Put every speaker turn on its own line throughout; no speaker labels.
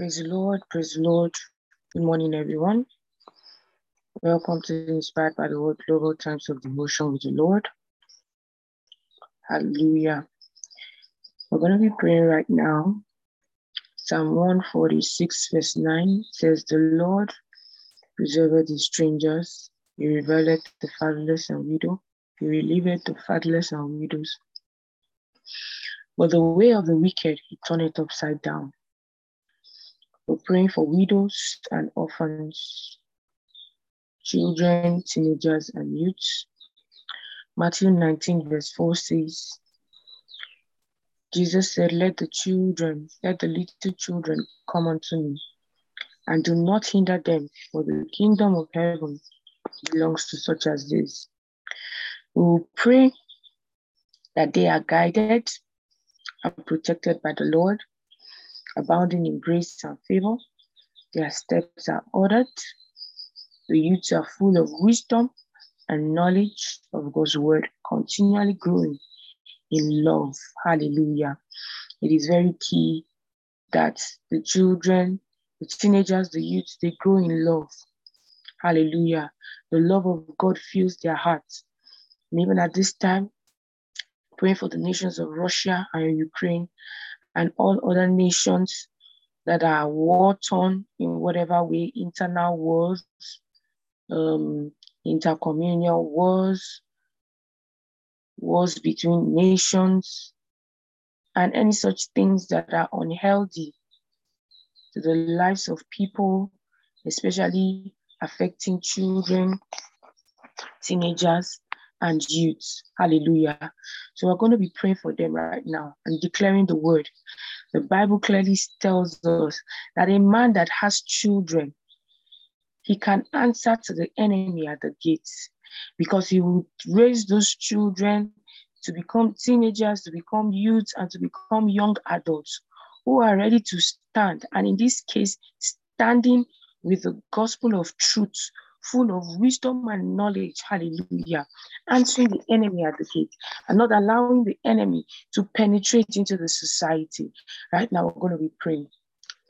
Praise the Lord, praise the Lord. Good morning, everyone. Welcome to Inspired by the Word Global Times of Devotion with the Lord. Hallelujah. We're going to be praying right now. Psalm 146, verse 9 says, The Lord preserveth the strangers, he revealeth the fatherless and widow, he relieveth the fatherless and widows. But the way of the wicked he turneth upside down. We're praying for widows and orphans, children, teenagers, and youths. Matthew 19, verse 4 says, Jesus said, Let the children, let the little children come unto me, and do not hinder them, for the kingdom of heaven belongs to such as this. We will pray that they are guided and protected by the Lord abounding in grace and favor. Their steps are ordered. The youths are full of wisdom and knowledge of God's word, continually growing in love. Hallelujah. It is very key that the children, the teenagers, the youths, they grow in love. Hallelujah. The love of God fills their hearts. And even at this time, praying for the nations of Russia and Ukraine and all other nations that are war torn in whatever way, internal wars, um, intercommunal wars, wars between nations, and any such things that are unhealthy to the lives of people, especially affecting children, teenagers, and youths. Hallelujah. So we're going to be praying for them right now and declaring the word. The Bible clearly tells us that a man that has children, he can answer to the enemy at the gates because he will raise those children to become teenagers, to become youths, and to become young adults who are ready to stand. And in this case, standing with the gospel of truth full of wisdom and knowledge. Hallelujah. Answering the enemy at the gate and not allowing the enemy to penetrate into the society. Right now, we're going to be praying.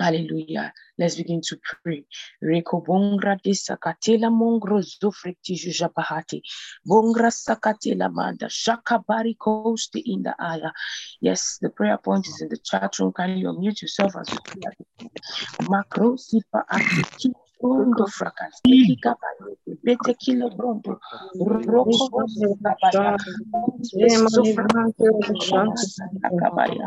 Hallelujah. Let's begin to pray. Reko bongra de sakatela mongro zofrikti jujapahati. Bongra sakatela manda shakabari coast in the aya. Yes, the prayer point is in the chat room. Can you unmute yourself as you pray? Macro sipa akiki Rondo fracasiki kabaya, bete kilo rondo, roko kabaya, eso kabaya,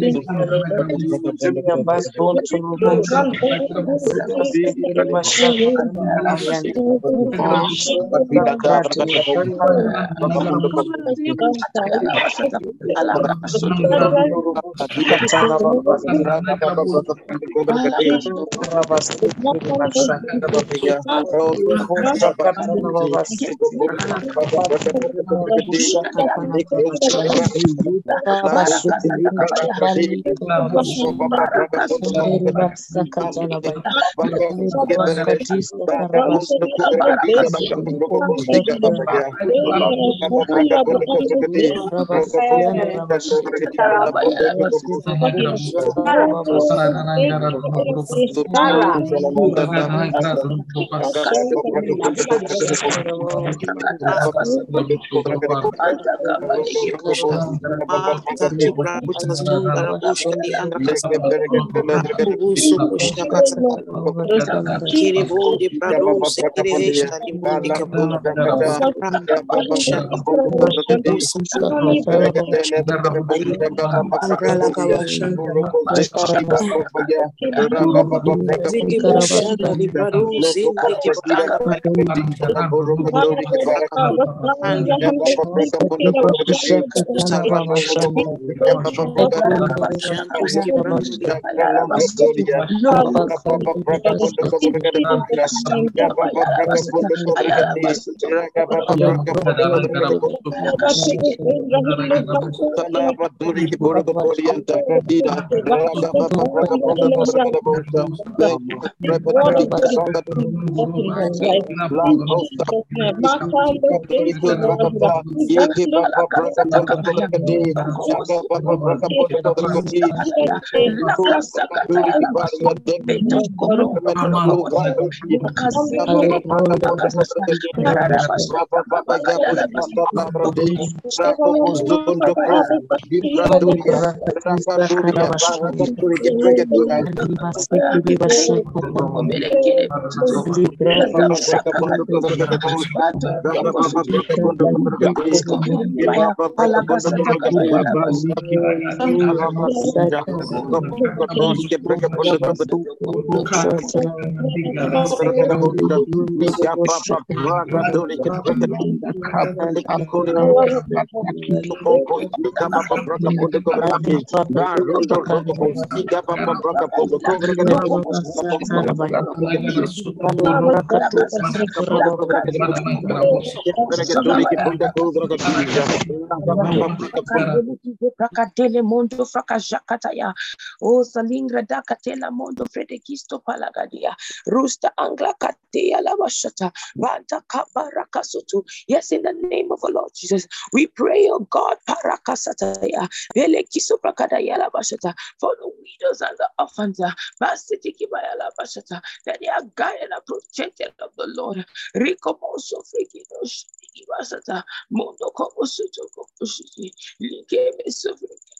Rushkalanga katozi kabara kata isa abrakadila Nakazakata yala mande kire bosi Prakatele mondo frakajakataya. O oh, salingra dakatela mondo fredekisto palagadia. Rusta angla katea lavashata. Banta. Yes, in the name of the Lord Jesus, we pray, oh God, parakasataya. Belekiso prakadaya lavashata. For the widows and the orphans, uh, basitiki lavashata. That they are guided and protected of the Lord. Rikomoso frekido shikibasata. Mondo komosuto komosuti. Likebe sofreki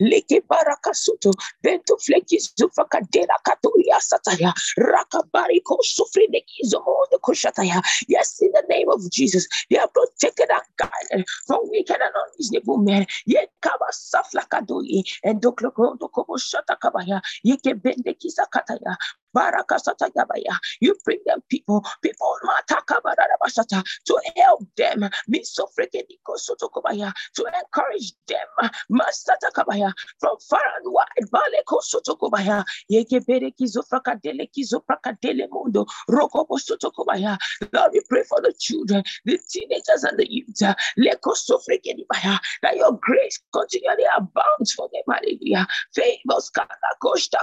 Leke Barakasoto, Bento Sataya, the Koshataya. Yes, in the name of Jesus, they are protected and guided from wicked and unreasonable men. Yet Kaba Saflakadoi, and Dokloko Dokobo Shatakabaya, Yeke Bendekisa Kataya, You bring them people, people to help them, to encourage them, from far and wide. Lord, we pray for the children, the teenagers, and the youth. That your grace continually abounds for them. Hallelujah. Favors Kalakoshta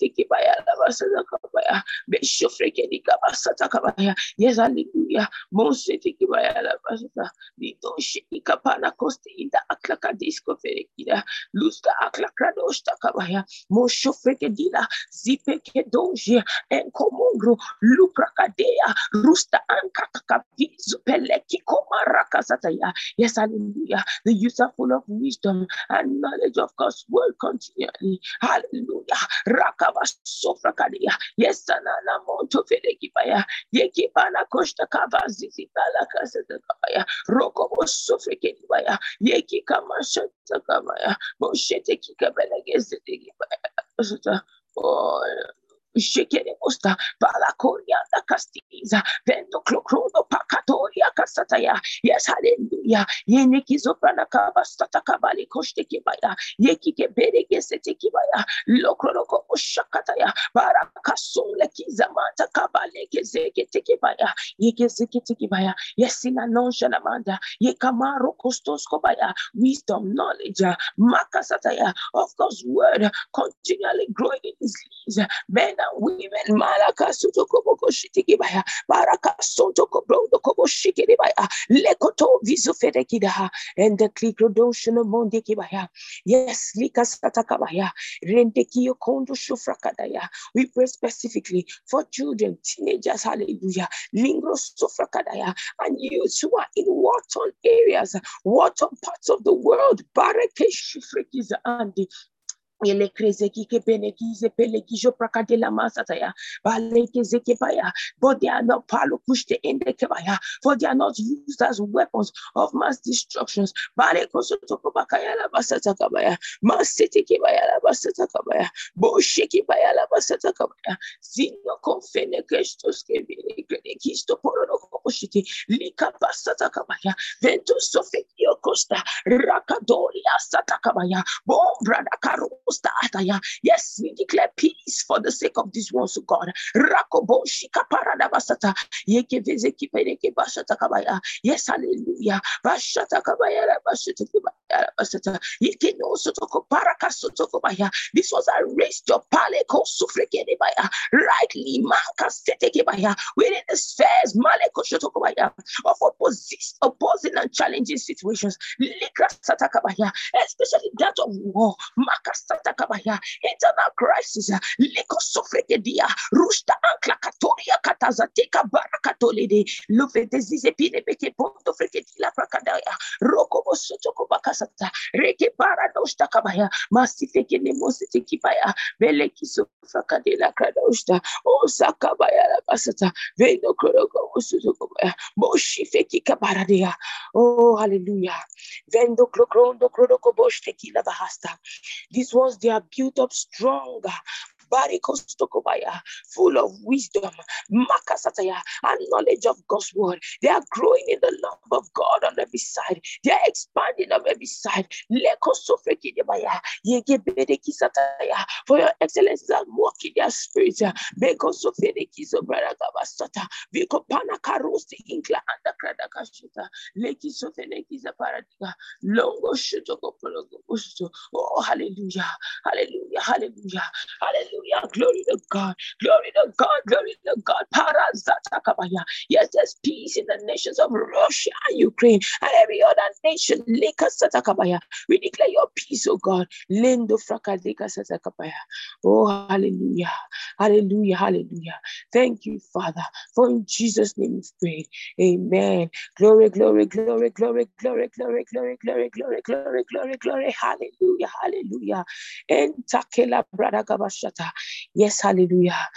Kabara Basata, Besitiki Baya Basata Kabaya, Beshofrekedi Kabasata Kabaya. Yes, hallelujah. Mositiki Baya Basata, Nito Shika Pana Costi in the Aklaka Disco Ferekida, Lusta Aklakradosta Kabaya, Moshofrekedila, Zipekedoja, Enkomongro, Luprakadea, Rusta Ankatakapizu Peleki Komarakasataya. Yes, hallelujah. The youth are full of wisdom and knowledge of God's word continually. Hallelujah. Rakaba Sofrakadia. Yes, Sanana Monto Ferekibaya. Yekipana Kosta Kava Zizibala Kasatakabaya. Rokobo Sofrekibaya. Yeki Kamashatakabaya. Moshete Kikabela Oh, Shekere posta balakoria da castiza vendo clocrono pacatoria casataya yes hallelujah. Yeneki zoprana kabastata kabali koshte kibaya yeki kebere gesete kibaya lokroko ushakataya barakasule kizamata kabale kezeke tekibaya yeke zeke tekibaya yes ina nonshana manda yekamaro kostos kobaya wisdom knowledge makasataya of God's word continually growing in his leaves men and women. Malaka Sutokoboko Shitikibaya, Baraka Sotokobo Shikibaya, Lekoto Visufedekidaha, and the Klikrodoshan of Mondekibaya. Yes, Lika Satakabaya, Rendekio Kondo Shufrakadaya. We pray specifically for children, teenagers, hallelujah, Lingro Sufrakadaya, and youths who are in war-torn areas, war-torn parts of the world. Barake Shufrekiza Andi but they are not palukushte ende kebaya for they are not used as weapons of mass destructions. Vento sofekio costa rakadoria sata kabaya Yes, we declare peace for the sake of these ones, God. Yes, hallelujah. This was a race to paleko sufrekene baya. Rightly makasiteke baya. Within the spheres maleko sotoko baya of opposition, opposing and challenging situations. Likra sataka baya. Especially that of war. Maka internal crisis uh, liko sofrekedia rusta ankla katoria katazatika barakatolede. Lufete zize pine peke ponto freketila prakadaya. Roko bosoto bakasata reke paradosta kabaya. Masifeke ne mosete kibaya. Bele kiso fakadela kradosta o sakabaya la basata. Vendo kroko bosoto kabaya moshifeki kabaradia oh hallelujah. Vendo krokrondo kroko boshte kila bahasta. This was they are built up strong full of wisdom, makasataya, and knowledge of God's word. They are growing in the love of God on every side. They are expanding on every side. For your excellencies are walking their kopologo Oh, hallelujah. Hallelujah. Hallelujah. Hallelujah. Hallelujah. Glory to God. Glory to God. Glory to God. Yes, there's peace in the nations of Russia, Ukraine, and every other nation. We declare your peace, oh God. Oh, hallelujah. Hallelujah. Hallelujah. Thank you, Father. For in Jesus' name we pray. Amen. Glory, glory, glory, glory, glory, glory, glory, glory, glory, glory, glory, glory. Hallelujah. Hallelujah. Yes, hallelujah.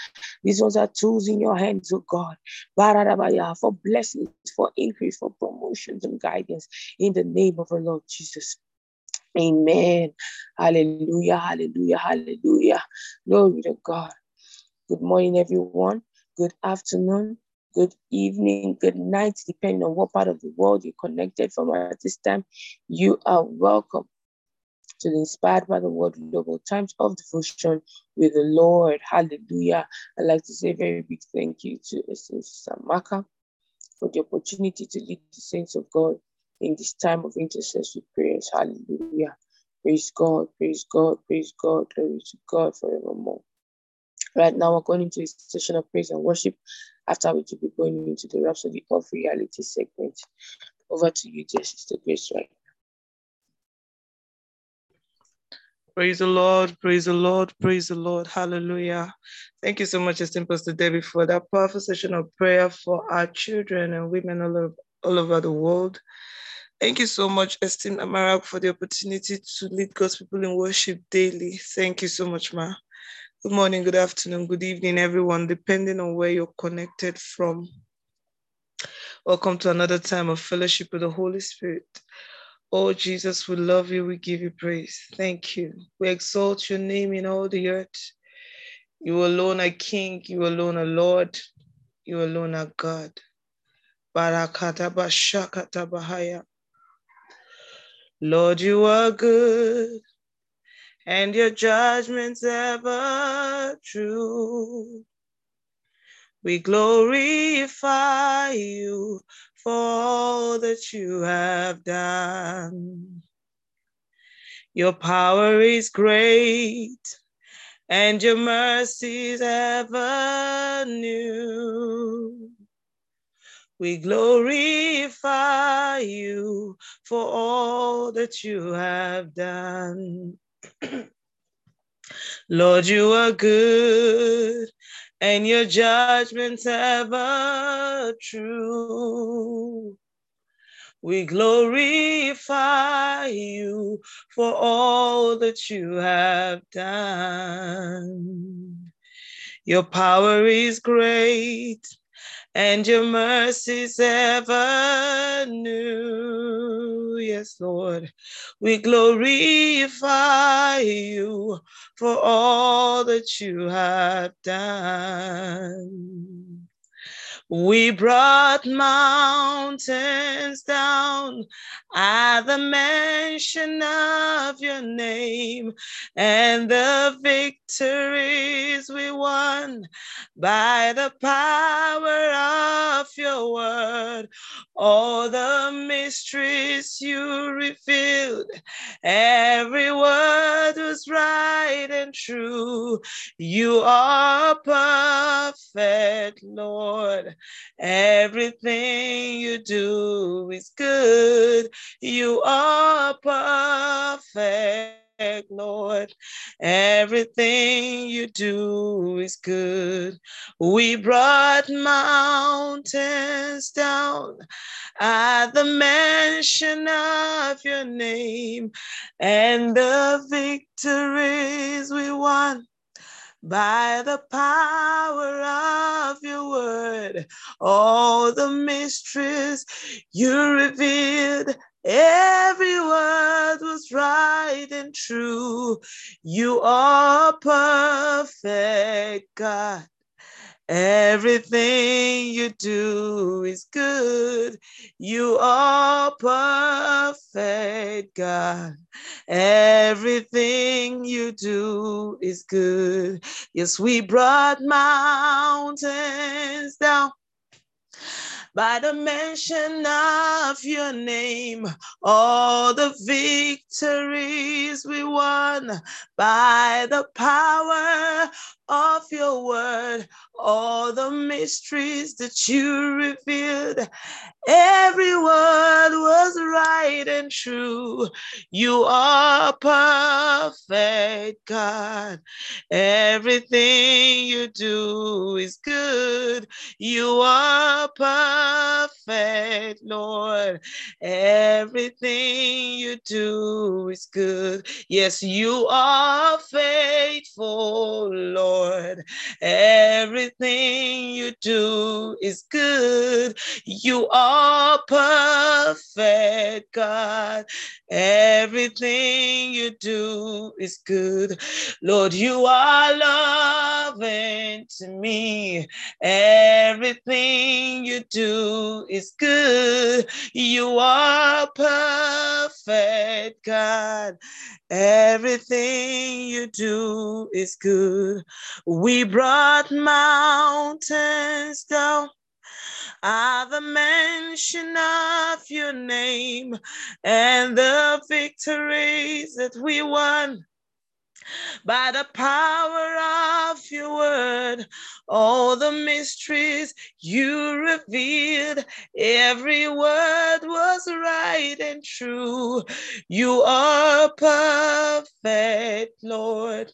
These ones are tools in your hands, oh God. For blessings, for increase, for promotions and guidance in the name of our Lord Jesus. Amen. Hallelujah. Hallelujah. Hallelujah. Glory to God. Good morning, everyone. Good afternoon. Good evening. Good night, depending on what part of the world you're connected from at this time. You are welcome to the Inspired by the Word Global Times of Devotion with the Lord. Hallelujah. I'd like to say a very big thank you to Sister Samaka for the opportunity to lead the saints of God in this time of intercessory prayers. Hallelujah. Praise God, praise God, praise God, glory to God forevermore. Right now, we're going into a session of praise and worship, after which we'll be going into the Rhapsody of Reality segment. Over to you, dear Sister Grace, right
Praise the Lord, praise the Lord, praise the Lord. Hallelujah. Thank you so much, Esteemed Pastor Debbie, for that powerful session of prayer for our children and women all over, all over the world. Thank you so much, Esteemed Amarak, for the opportunity to lead God's people in worship daily. Thank you so much, Ma. Good morning, good afternoon, good evening, everyone, depending on where you're connected from. Welcome to another time of fellowship with the Holy Spirit. Oh, Jesus, we love you. We give you praise. Thank you. We exalt your name in all the earth. You alone are King. You alone are Lord. You alone are God. Barakata bashakata. Lord, you are good, and your judgments ever true. We glorify you for all that you have done. Your power is great and your mercies ever new. We glorify you for all that you have done. Lord, you are good and your judgments ever true. We glorify you for all that you have done. Your power is great and your mercies ever new. Yes, Lord, we glorify you for all that you have done. We brought mountains down at the mention of your name and the victories we won by the power of your word. All the mysteries you revealed, every word was right and true. You are perfect, Lord. Everything you do is good. You are perfect. Lord, everything you do is good. We brought mountains down at the mention of your name and the victories we won by the power of your word. All the mysteries you revealed, every word was right and true. You are perfect, God. Everything you do is good. You are perfect, God. Everything you do is good. Yes, we brought mountains down by the mention of your name. All the victories we won by the power of your word, all the mysteries that you revealed. Every word was right and true. You are perfect, God. Everything you do is good. You are perfect, Lord. Everything you do is good. Yes, you are faithful. Lord. Everything you do is good. You are perfect, God. Everything you do is good. Lord, you are loving to me. Everything you do is good. You are perfect, God. Everything you do is good. We brought mountains down at the mention of your name and the victories that we won by the power of your word. All the mysteries you revealed, every word was right and true. You are perfect, Lord.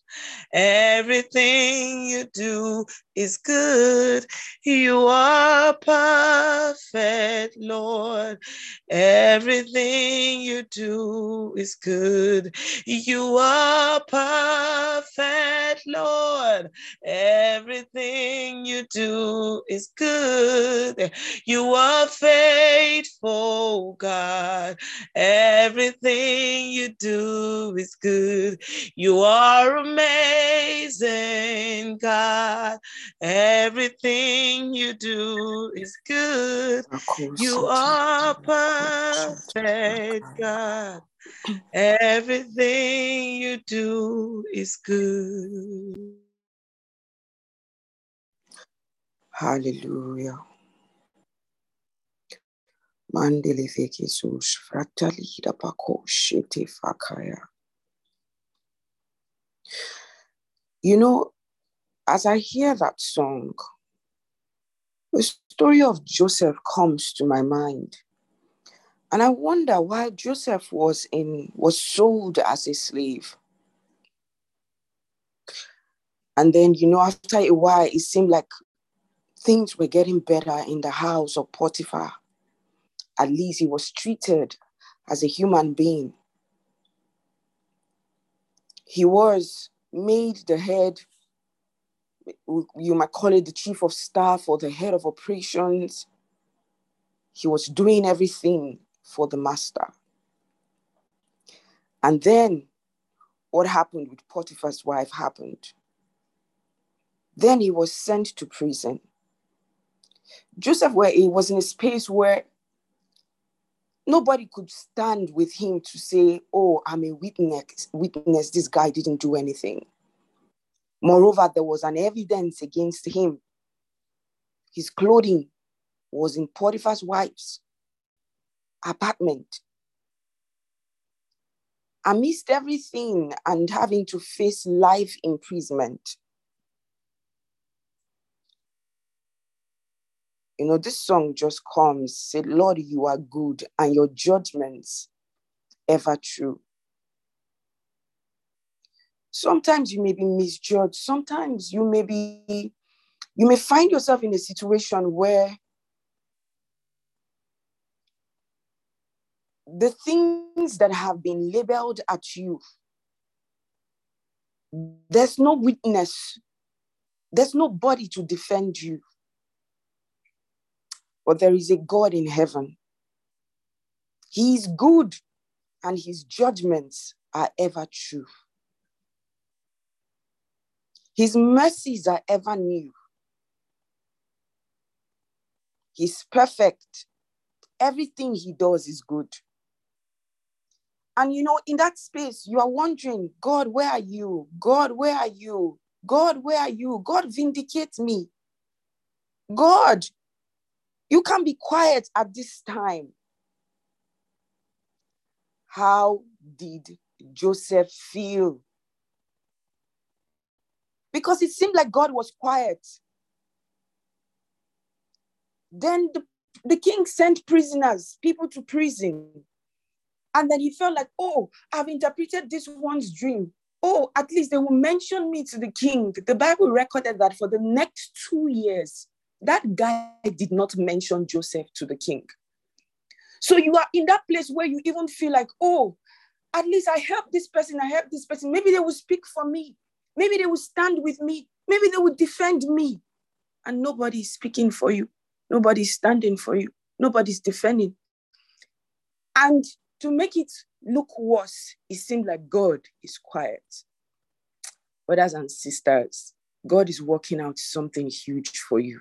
Everything you do is good. You are perfect, Lord. Everything you do is good. You are perfect, Lord. Everything you do is good. You are faithful, God. Everything you do is good. You are amazing, God. Everything you do is good. You are perfect, God. Everything you do is good.
Hallelujah. Mandele Jesus, fratalida bako shete fakaya. You know, as I hear that song, the story of Joseph comes to my mind. And I wonder why Joseph was in was sold as a slave. And then, you know, after a while, it seemed like things were getting better in the house of Potiphar. At least he was treated as a human being. He was made the head, you might call it the chief of staff or the head of operations. He was doing everything for the master. And then what happened with Potiphar's wife happened. Then he was sent to prison. Joseph, where he was in a space where nobody could stand with him to say, Oh, I'm a witness, witness, this guy didn't do anything. Moreover, there was an evidence against him. His clothing was in Potiphar's wife's apartment. Amidst everything and having to face life imprisonment, you know, this song just comes, say, Lord, you are good and your judgments ever true. Sometimes you may be misjudged. Sometimes you may be, you may find yourself in a situation where the things that have been labeled at you, there's no witness, there's nobody to defend you. But there is a God in heaven. He is good and his judgments are ever true. His mercies are ever new. He's perfect. Everything he does is good. And you know, in that space, you are wondering, God, where are you? God, where are you? God, where are you? God, vindicate me. God, You can be quiet at this time. How did Joseph feel? Because it seemed like God was quiet. Then the, the king sent prisoners, people to prison. And then he felt like, oh, I've interpreted this one's dream. Oh, at least they will mention me to the king. The Bible recorded that for the next two years, that guy did not mention Joseph to the king. So you are in that place where you even feel like, oh, at least I help this person, I help this person. Maybe they will speak for me. Maybe they will stand with me. Maybe they will defend me. And nobody is speaking for you. Nobody's standing for you. Nobody's defending. And to make it look worse, it seemed like God is quiet. Brothers and sisters, God is working out something huge for you.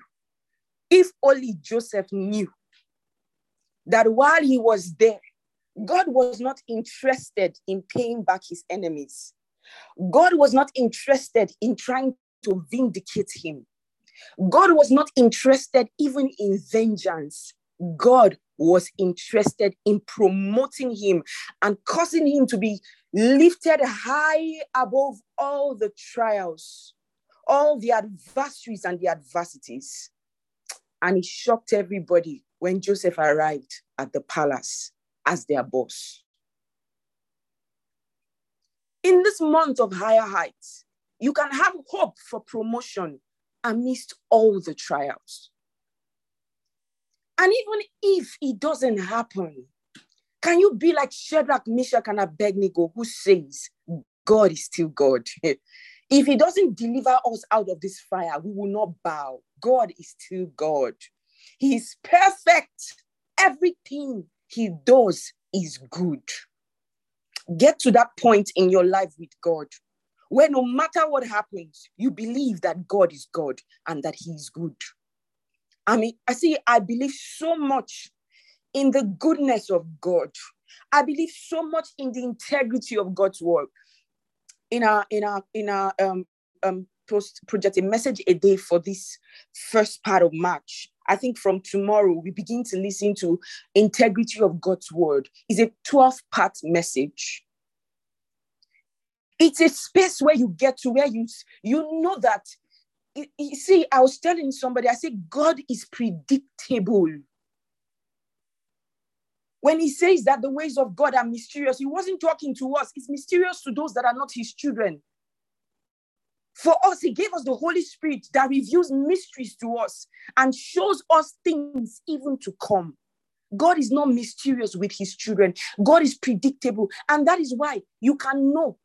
If only Joseph knew that while he was there, God was not interested in paying back his enemies. God was not interested in trying to vindicate him. God was not interested even in vengeance. God was interested in promoting him and causing him to be lifted high above all the trials, all the adversaries and the adversities. And he shocked everybody when Joseph arrived at the palace as their boss. In this month of higher heights, you can have hope for promotion amidst all the trials. And even if it doesn't happen, can you be like Shadrach, Meshach, and Abednego who says, God is still God? if he doesn't deliver us out of this fire, we will not bow. God is still God. He is perfect. Everything he does is good. Get to that point in your life with God where no matter what happens, you believe that God is God and that He is good. I mean, I see, I believe so much in the goodness of God. I believe so much in the integrity of God's work. In our in our in our um um post project a message a day for this first part of March. I think from tomorrow we begin to listen to integrity of God's word. Is a 12 part message. It's a space where you get to where you you know that you see, I was telling somebody, I said, God is predictable. When he says that the ways of God are mysterious, he wasn't talking to us. It's mysterious to those that are not his children. For us, he gave us the Holy Spirit that reveals mysteries to us and shows us things even to come. God is not mysterious with his children. God is predictable. And that is why you can know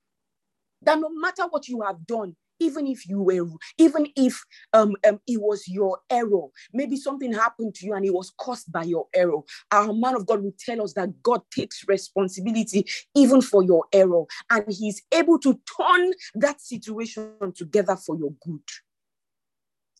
that no matter what you have done, even if you were even if um, um it was your error maybe something happened to you and it was caused by your error our man of god will tell us that god takes responsibility even for your error and he's able to turn that situation together for your good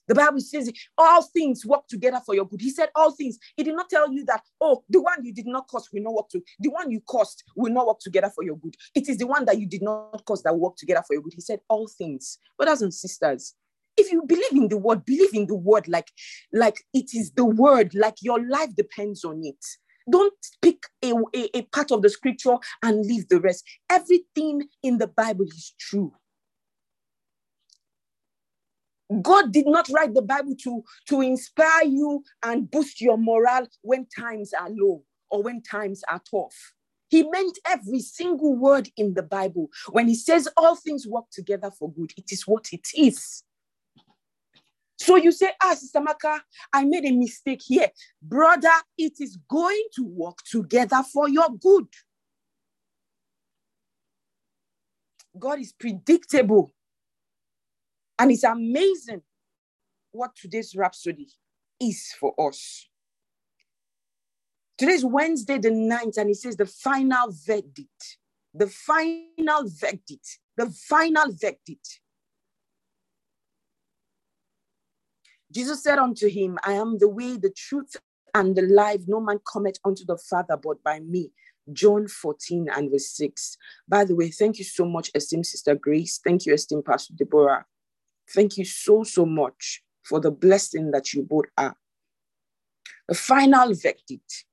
the Bible says all things work together for your good. He said all things. He did not tell you that, oh, the one you did not cost will not work to, the one you cost will not work together for your good. It is the one that you did not cost that will work together for your good. He said all things. Brothers and sisters, if you believe in the word, believe in the word like, like it is the word, like your life depends on it. Don't pick a, a, a part of the scripture and leave the rest. Everything in the Bible is true. God did not write the Bible to, to inspire you and boost your morale when times are low or when times are tough. He meant every single word in the Bible. When he says all things work together for good, it is what it is. So you say, ah, Sister Maka, I made a mistake here. Brother, it is going to work together for your good. God is predictable. And it's amazing what today's rhapsody is for us. Today's Wednesday, the 9th, and it says the final verdict. The final verdict. The final verdict. Jesus said unto him, I am the way, the truth, and the life. No man cometh unto the Father but by me. John 14 and verse 6. By the way, thank you so much, esteemed Sister Grace. Thank you, esteemed Pastor Deborah. Thank you so, so much for the blessing that you both are. The final verdict.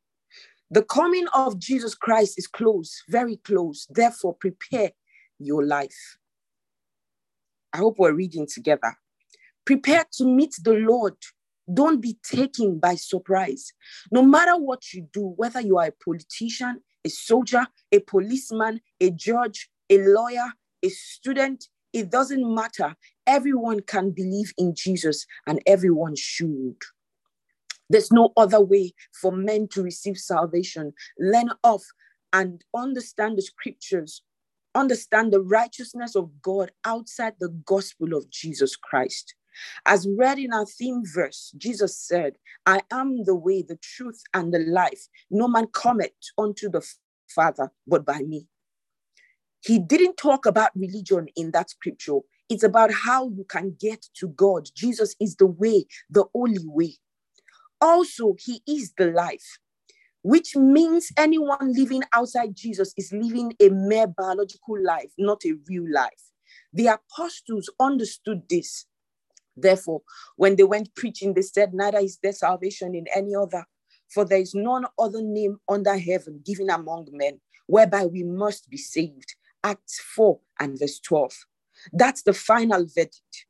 The coming of Jesus Christ is close, very close. Therefore, prepare your life. I hope we're reading together. Prepare to meet the Lord. Don't be taken by surprise. No matter what you do, whether you are a politician, a soldier, a policeman, a judge, a lawyer, a student, it doesn't matter. Everyone can believe in Jesus and everyone should. There's no other way for men to receive salvation. Learn off and understand the scriptures, understand the righteousness of God outside the gospel of Jesus Christ. As read in our theme verse, Jesus said, I am the way, the truth, and the life. No man cometh unto the Father but by me. He didn't talk about religion in that scripture. It's about how you can get to God. Jesus is the way, the only way. Also, He is the life, which means anyone living outside Jesus is living a mere biological life, not a real life. The apostles understood this. Therefore, when they went preaching, they said, Neither is there salvation in any other, for there is none other name under heaven given among men whereby we must be saved. Acts 4 and verse 12. That's the final verdict.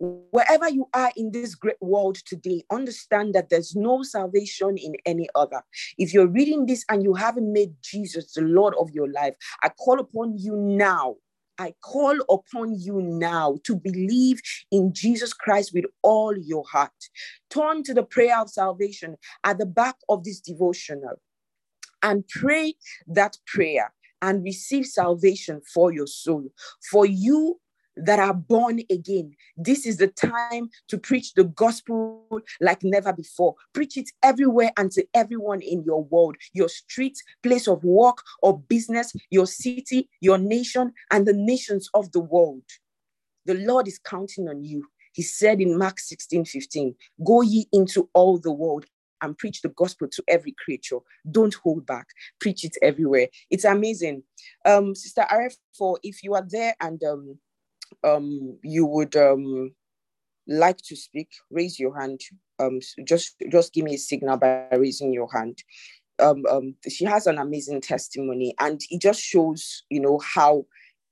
Wherever you are in this great world today, understand that there's no salvation in any other. If you're reading this and you haven't made Jesus the Lord of your life, I call upon you now I call upon you now to believe in Jesus Christ with all your heart. Turn to the prayer of salvation at the back of this devotional and pray that prayer and receive salvation for your soul. For you that are born again, this is the time to preach the gospel like never before. Preach it everywhere and to everyone in your world, your street, place of work or business, your city, your nation, and the nations of the world. The Lord is counting on you. He said in Mark 16 15, Go ye into all the world and preach the gospel to every creature. Don't hold back. Preach it everywhere. It's amazing. Um, Sister Arifo, if you are there and um, um, you would um, like to speak, raise your hand. Um, just just give me a signal by raising your hand. Um, um, she has an amazing testimony, and it just shows, you know, how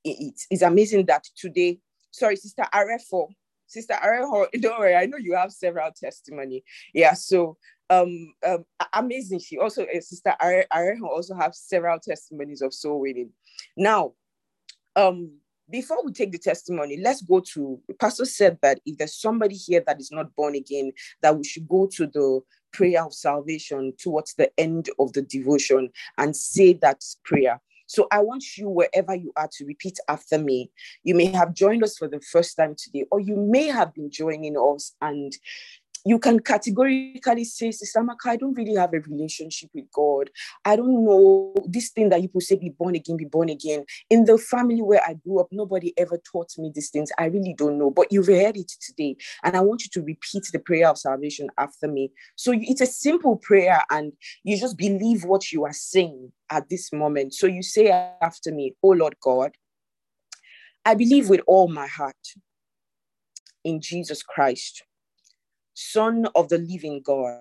it, it's amazing that today. Sorry, Sister Arifo. Sister Arifo, don't worry, I know you have several testimony. Yeah, so um, um amazing. She also, uh, Sister Areho also have several testimonies of soul winning. Now, um, before we take the testimony, let's go to Pastor said that if there's somebody here that is not born again, that we should go to the prayer of salvation towards the end of the devotion and say that prayer. So I want you, wherever you are, to repeat after me. You may have joined us for the first time today, or you may have been joining us and you can categorically say, Sister Maka, I don't really have a relationship with God. I don't know this thing that you people say, be born again, be born again. In the family where I grew up, nobody ever taught me these things. I really don't know. But you've heard it today. And I want you to repeat the prayer of salvation after me. So it's a simple prayer, and you just believe what you are saying at this moment. So you say after me, Oh Lord God, I believe with all my heart in Jesus Christ Son of the living God.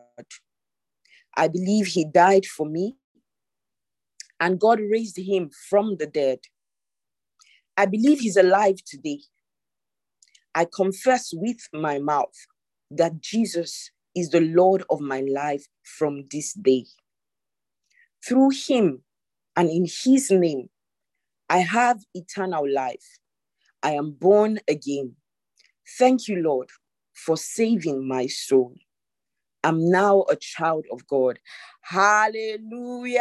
I believe he died for me and God raised him from the dead. I believe he's alive today. I confess with my mouth that Jesus is the Lord of my life from this day. Through him and in his name, I have eternal life. I am born again. Thank you, Lord, for saving my soul. I'm now a child of God. Hallelujah.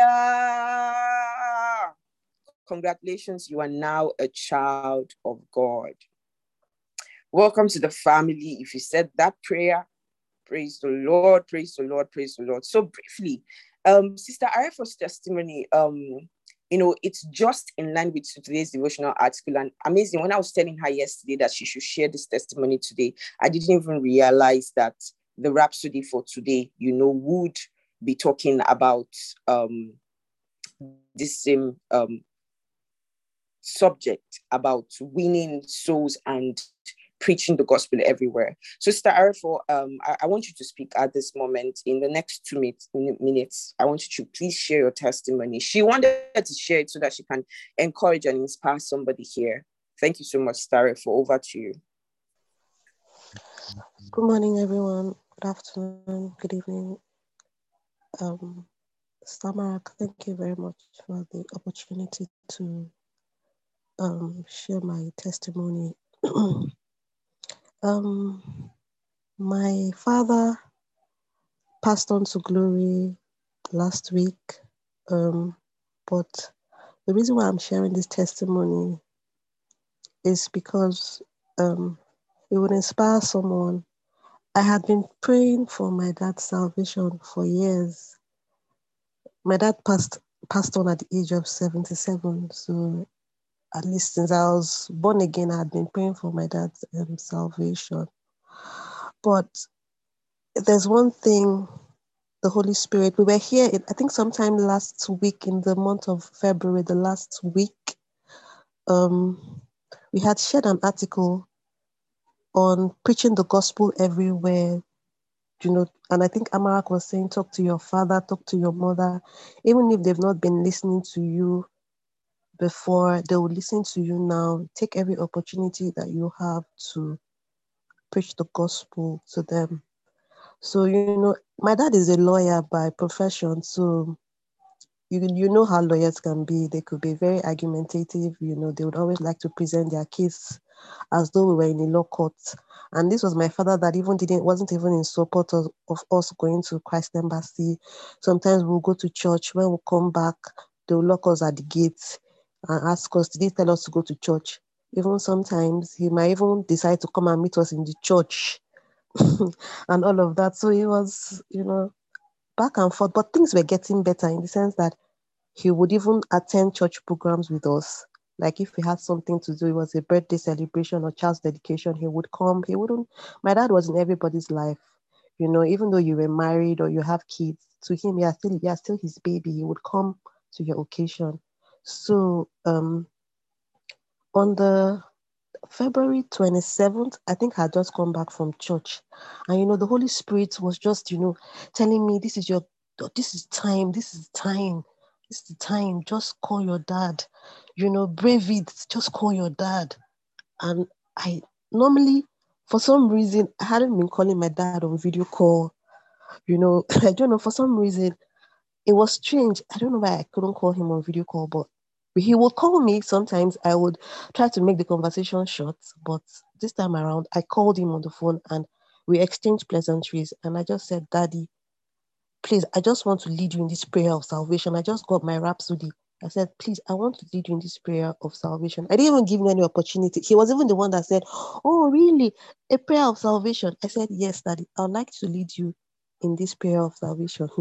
Congratulations, you are now a child of God. Welcome to the family. If you said that prayer, praise the Lord, praise the Lord, praise the Lord. So briefly, um, Sister Arifa's testimony, um, you know, it's just in line with today's devotional article. And amazing. When I was telling her yesterday that she should share this testimony today, I didn't even realize that the rhapsody for today, you know, would be talking about um, this same um, subject about winning souls and preaching the gospel everywhere. So, Sister Arifo, um, I, I, want you to speak at this moment. In the next two minutes, minutes, I want you to please share your testimony. She wanted to share it so that she can encourage and inspire somebody here. Thank you so much, Sister Arifo. Over to you.
Good morning, everyone. Good afternoon. Good evening. Um, Samarak, thank you very much for the opportunity to um, share my testimony. um, my father passed on to glory last week, um, but the reason why I'm sharing this testimony is because um, it would inspire someone. I had been praying for my dad's salvation for years. My dad passed passed on at the age of 77, so at least since I was born again, I had been praying for my dad's um, salvation. But there's one thing the Holy Spirit, we were here, I think sometime last week in the month of February, the last week, um, we had shared an article on preaching the gospel everywhere. You know, and I think Amarak was saying, talk to your father, talk to your mother, even if they've not been listening to you before they will listen to you now. Take every opportunity that you have to preach the gospel to them. So, you know, my dad is a lawyer by profession. So, you, you know how lawyers can be. They could be very argumentative. You know, they would always like to present their case as though we were in a law court. And this was my father that even didn't wasn't even in support of, of us going to Christ Embassy. Sometimes we'll go to church. When we come back, they'll lock us at the gate and ask us, did he tell us to go to church? Even sometimes he might even decide to come and meet us in the church and all of that. So he was, you know, back and forth. But things were getting better in the sense that he would even attend church programs with us. Like if we had something to do, it was a birthday celebration or child's dedication, he would come. He wouldn't. My dad was in everybody's life, you know. Even though you were married or you have kids, to him, you are still you are still his baby. He would come to your occasion. So um, on the February 27th, I think I had just come back from church. And you know, the Holy Spirit was just, you know, telling me this is your this is time, this is time, this is the time. Just call your dad. You know, brave it, just call your dad. And I normally, for some reason, I hadn't been calling my dad on video call. You know, I don't know, for some reason, it was strange. I don't know why I couldn't call him on video call, but he would call me sometimes. I would try to make the conversation short, but this time around, I called him on the phone and we exchanged pleasantries. And I just said, Daddy, please, I just want to lead you in this prayer of salvation. I just got my rhapsody. I said, please, I want to lead you in this prayer of salvation. I didn't even give him any opportunity. He was even the one that said, Oh, really? A prayer of salvation? I said, Yes, Daddy, I'd like to lead you in this prayer of salvation.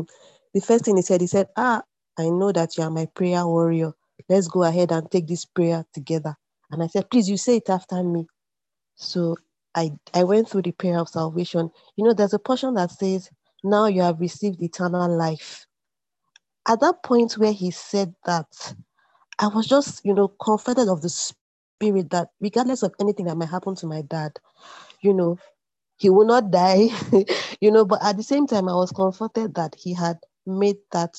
the first thing he said, he said, Ah, I know that you are my prayer warrior. Let's go ahead and take this prayer together. And I said, Please, you say it after me. So I, I went through the prayer of salvation. You know, there's a portion that says, Now you have received eternal life. At that point where he said that, I was just, you know, comforted of the spirit that regardless of anything that might happen to my dad, you know, he will not die, you know, but at the same time, I was comforted that he had made that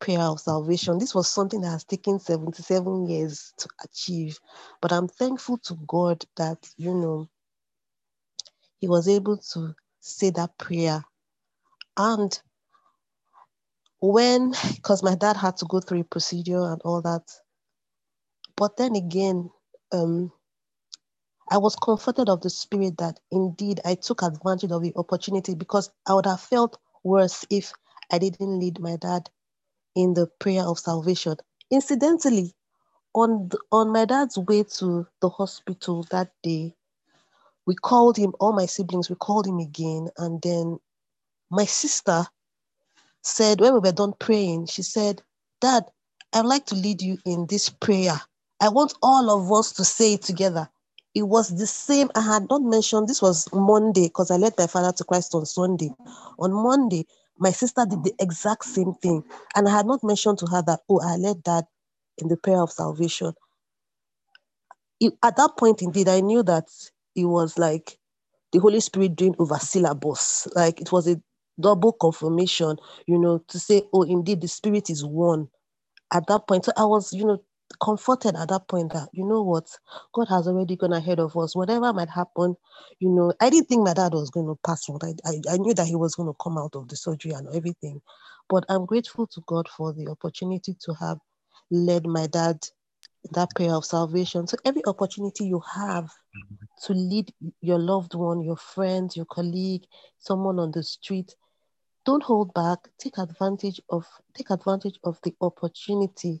prayer of salvation. This was something that has taken 77 years to achieve. But I'm thankful to God that, you know, he was able to say that prayer. And when, because my dad had to go through a procedure and all that. But then again, um, I was comforted of the spirit that indeed I took advantage of the opportunity because I would have felt worse if I didn't lead my dad in the prayer of salvation. Incidentally, on the, on my dad's way to the hospital that day, we called him, all my siblings, we called him again. And then my sister said, when we were done praying, she said, Dad, I'd like to lead you in this prayer. I want all of us to say it together. It was the same. I had not mentioned this was Monday because I led my father to Christ on Sunday. On Monday, my sister did the exact same thing. And I had not mentioned to her that, oh, I led that in the prayer of salvation. It, at that point, indeed, I knew that it was like the Holy Spirit doing over syllabus. Like it was a double confirmation, you know, to say, oh, indeed, the Spirit is one. At that point, so I was, you know, comforted at that point that you know what? God has already gone ahead of us. Whatever might happen you know i didn't think my dad was going to pass on I, I, I knew that he was going to come out of the surgery and everything. But i'm grateful to god for the opportunity to have led my dad that prayer of salvation. So every opportunity you have to lead your loved one your friend your colleague someone on the street don't hold back. Take advantage of take advantage of the opportunity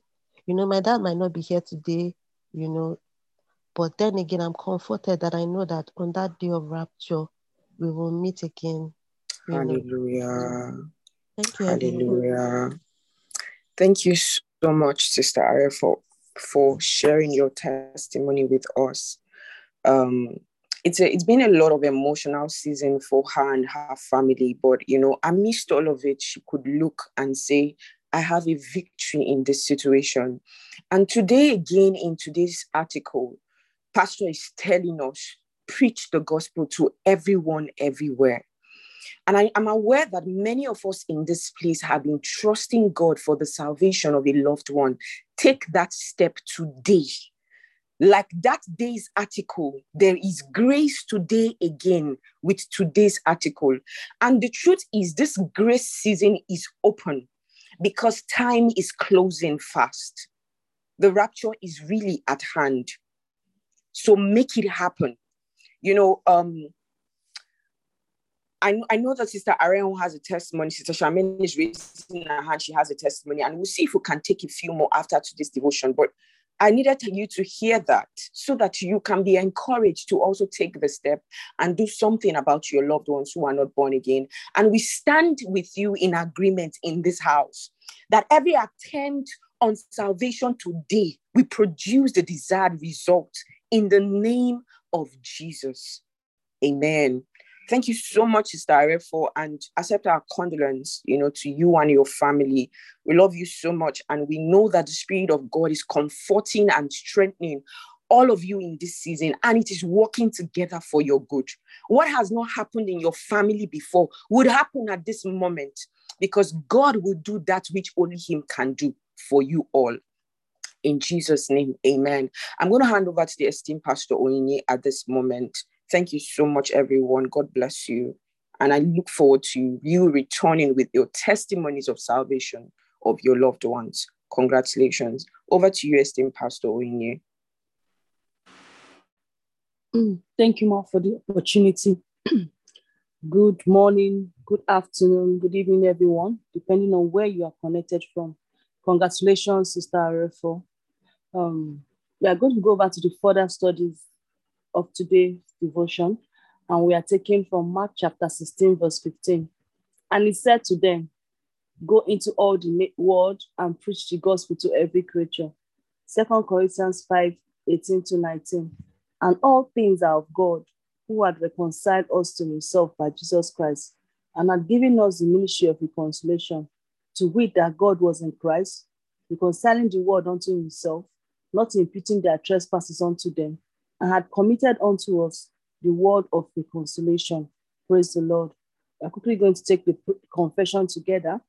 you know, my dad might not be here today, you know, but then again, I'm comforted that I know that on that day of rapture, we will meet again.
Hallelujah.
Thank you.
Hallelujah. Thank you so much, Sister Aria, for, for sharing your testimony with us. Um, it's a, it's been a lot of emotional season for her and her family, but you know, amidst all of it, she could look and say, I have a victory in this situation. And today, again, in today's article, Pastor is telling us preach the gospel to everyone, everywhere. And I am aware that many of us in this place have been trusting God for the salvation of a loved one. Take that step today. Like that day's article, there is grace today again with today's article. And the truth is, this grace season is open because time is closing fast. The rapture is really at hand. So make it happen. You know, um, I, I know that Sister Ariel has a testimony. Sister Charmaine is raising her hand. She has a testimony. And we'll see if we can take a few more after today's devotion. But I needed you to hear that so that you can be encouraged to also take the step and do something about your loved ones who are not born again. And we stand with you in agreement in this house that every attempt on salvation today we produce the desired result in the name of Jesus. Amen. Thank you so much, Sister for and accept our condolence, you know, to you and your family. We love you so much, and we know that the Spirit of God is comforting and strengthening all of you in this season, and it is working together for your good. What has not happened in your family before would happen at this moment because God will do that which only Him can do for you all. In Jesus' name, amen. I'm going to hand over to the esteemed Pastor Oyini at this moment Thank you so much, everyone. God bless you. And I look forward to you returning with your testimonies of salvation of your loved ones. Congratulations. Over to you, esteemed Pastor Oyinye.
Mm, thank you, Ma, for the opportunity. good morning, good afternoon, good evening, everyone, depending on where you are connected from. Congratulations, Sister Arefo. Um, we are going to go back to the further studies of today's devotion, and we are taking from Mark chapter 16, verse 15. And he said to them, Go into all the world and preach the gospel to every creature. Second Corinthians 5 18 to 19. And all things are of God, who had reconciled us to himself by Jesus Christ, and had given us the ministry of reconciliation, to wit that God was in Christ, reconciling the world unto himself, not imputing their trespasses unto them and had committed unto us the word of reconciliation. Praise the Lord. We're quickly going to take the confession together.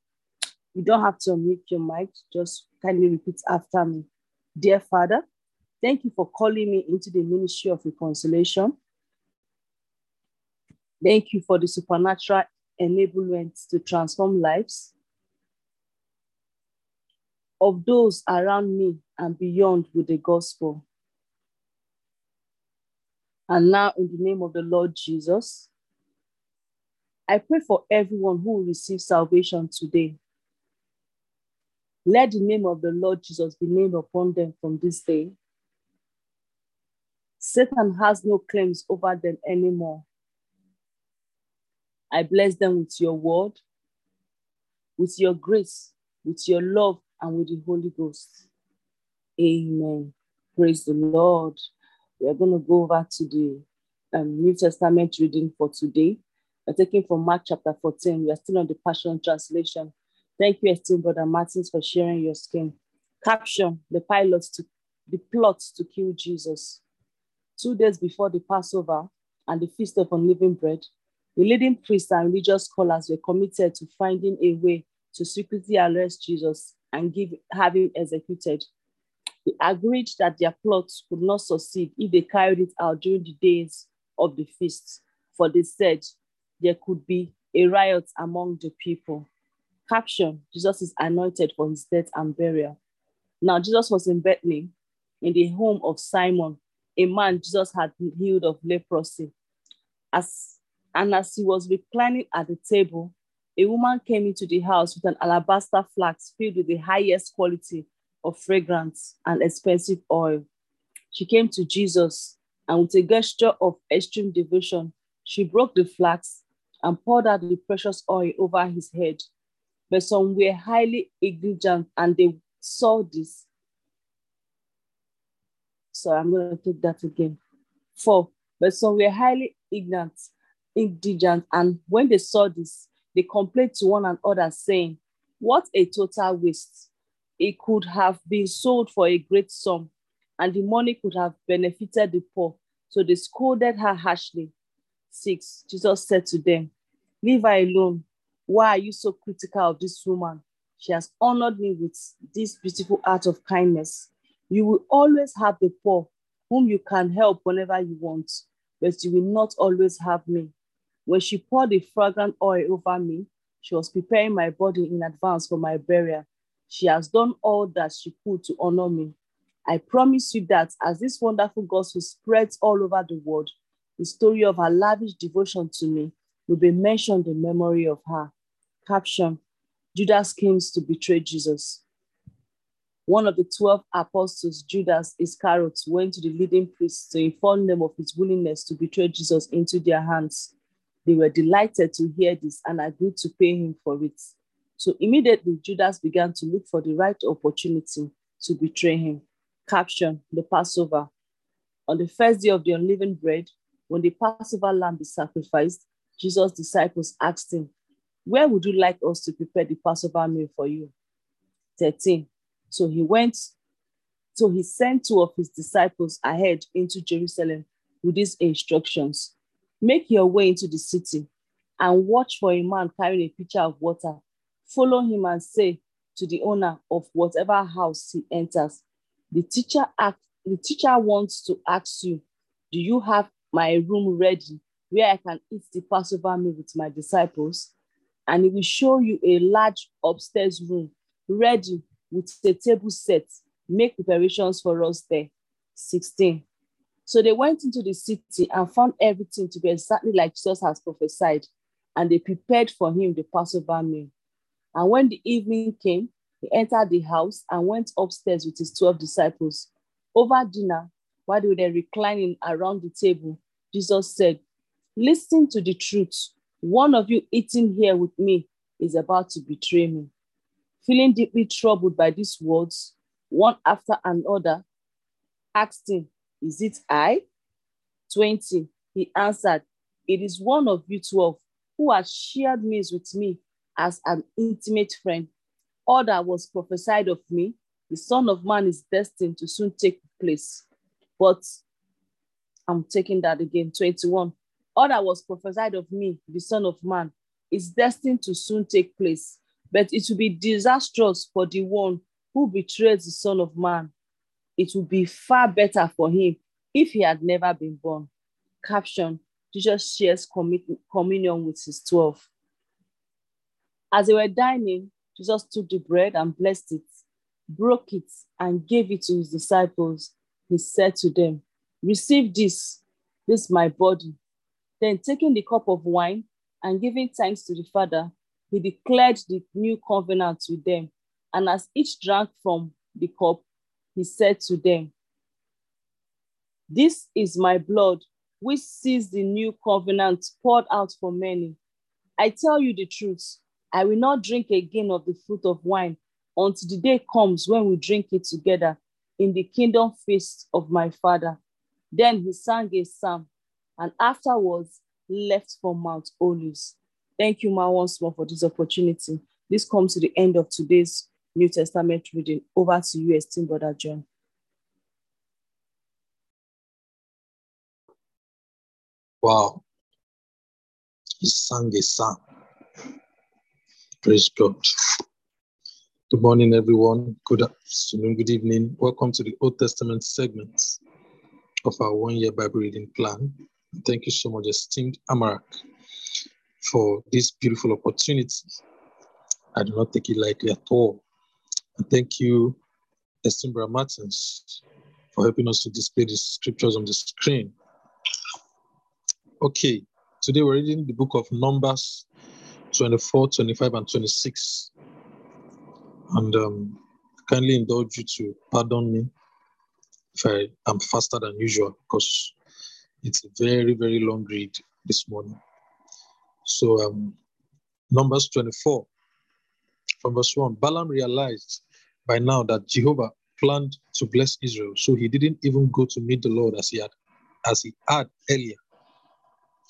You don't have to unmute your mic, just kindly repeat after me. Dear Father, thank you for calling me into the ministry of reconciliation. Thank you for the supernatural enablement to transform lives of those around me and beyond with the gospel. And now, in the name of the Lord Jesus, I pray for everyone who will receive salvation today. Let the name of the Lord Jesus be named upon them from this day. Satan has no claims over them anymore. I bless them with your word, with your grace, with your love, and with the Holy Ghost. Amen. Praise the Lord. We're going to go over to the um, New Testament reading for today. We're taking from Mark chapter 14. We are still on the Passion Translation. Thank you, esteemed brother Martins, for sharing your skin. Caption: The pilots to the plot to kill Jesus. two days before the Passover and the Feast of Unleavened Bread, the leading priests and religious scholars were committed to finding a way to secretly arrest Jesus and give, have him executed. They agreed that their plot could not succeed if they carried it out during the days of the feast, for they said there could be a riot among the people. Caption Jesus is anointed for his death and burial. Now, Jesus was in Bethany in the home of Simon, a man Jesus had healed of leprosy. As, and as he was reclining at the table, a woman came into the house with an alabaster flask filled with the highest quality of fragrance and expensive oil. She came to Jesus and with a gesture of extreme devotion, she broke the flask and poured out the precious oil over his head. But some were highly ignorant and they saw this. So I'm going to take that again. Four, but some were highly ignorant, indigent, and when they saw this, they complained to one another, saying, What a total waste! It could have been sold for a great sum, and the money could have benefited the poor. So they scolded her harshly. Six, Jesus said to them, Leave her alone. Why are you so critical of this woman? She has honored me with this beautiful act of kindness. You will always have the poor, whom you can help whenever you want, but you will not always have me. When she poured the fragrant oil over me, she was preparing my body in advance for my burial. She has done all that she could to honor me. I promise you that as this wonderful gospel spreads all over the world, the story of her lavish devotion to me will be mentioned in memory of her. Caption Judas came to betray Jesus. One of the 12 apostles, Judas Iscariot, went to the leading priests to inform them of his willingness to betray Jesus into their hands. They were delighted to hear this and agreed to pay him for it. So immediately, Judas began to look for the right opportunity to betray him. Caption The Passover. On the first day of the unleavened bread, when the Passover lamb is sacrificed, Jesus' disciples asked him, Where would you like us to prepare the Passover meal for you? 13. So he went, so he sent two of his disciples ahead into Jerusalem with these instructions Make your way into the city and watch for a man carrying a pitcher of water. Follow him and say to the owner of whatever house he enters, the teacher act, the teacher wants to ask you, do you have my room ready where I can eat the Passover meal with my disciples? And he will show you a large upstairs room ready with a table set. Make preparations for us there. 16. So they went into the city and found everything to be exactly like Jesus has prophesied, and they prepared for him the Passover meal. And when the evening came, he entered the house and went upstairs with his 12 disciples. Over dinner, while they were reclining around the table, Jesus said, Listen to the truth. One of you eating here with me is about to betray me. Feeling deeply troubled by these words, one after another asked him, is it I? 20. He answered, It is one of you 12 who has shared meals with me as an intimate friend. All that was prophesied of me, the Son of Man is destined to soon take place. But I'm taking that again. 21. All that was prophesied of me, the Son of Man, is destined to soon take place. But it will be disastrous for the one who betrays the Son of Man it would be far better for him if he had never been born. Caption Jesus shares communion with his 12. As they were dining, Jesus took the bread and blessed it, broke it, and gave it to his disciples. He said to them, Receive this, this is my body. Then, taking the cup of wine and giving thanks to the Father, he declared the new covenant with them. And as each drank from the cup, he said to them, This is my blood, which sees the new covenant poured out for many. I tell you the truth, I will not drink again of the fruit of wine until the day comes when we drink it together in the kingdom feast of my Father. Then he sang a psalm and afterwards left for Mount Olives. Thank you, Ma, once more for this opportunity. This comes to the end of today's New Testament reading. Over to you, esteemed Brother John.
Wow. He sang a psalm. Praise God. Good morning, everyone. Good afternoon, good evening. Welcome to the Old Testament segments of our one year Bible reading plan. Thank you so much, esteemed Amarak, for this beautiful opportunity. I do not take it lightly at all. And thank you, esteemed Martins, for helping us to display the scriptures on the screen. Okay, today we're reading the book of Numbers 24, 25, and 26. And um, kindly indulge you to pardon me if I am faster than usual because it's a very, very long read this morning. So, um, Numbers 24, from verse 1 Balaam realized by now that Jehovah planned to bless Israel, so he didn't even go to meet the Lord as he had, as he had earlier.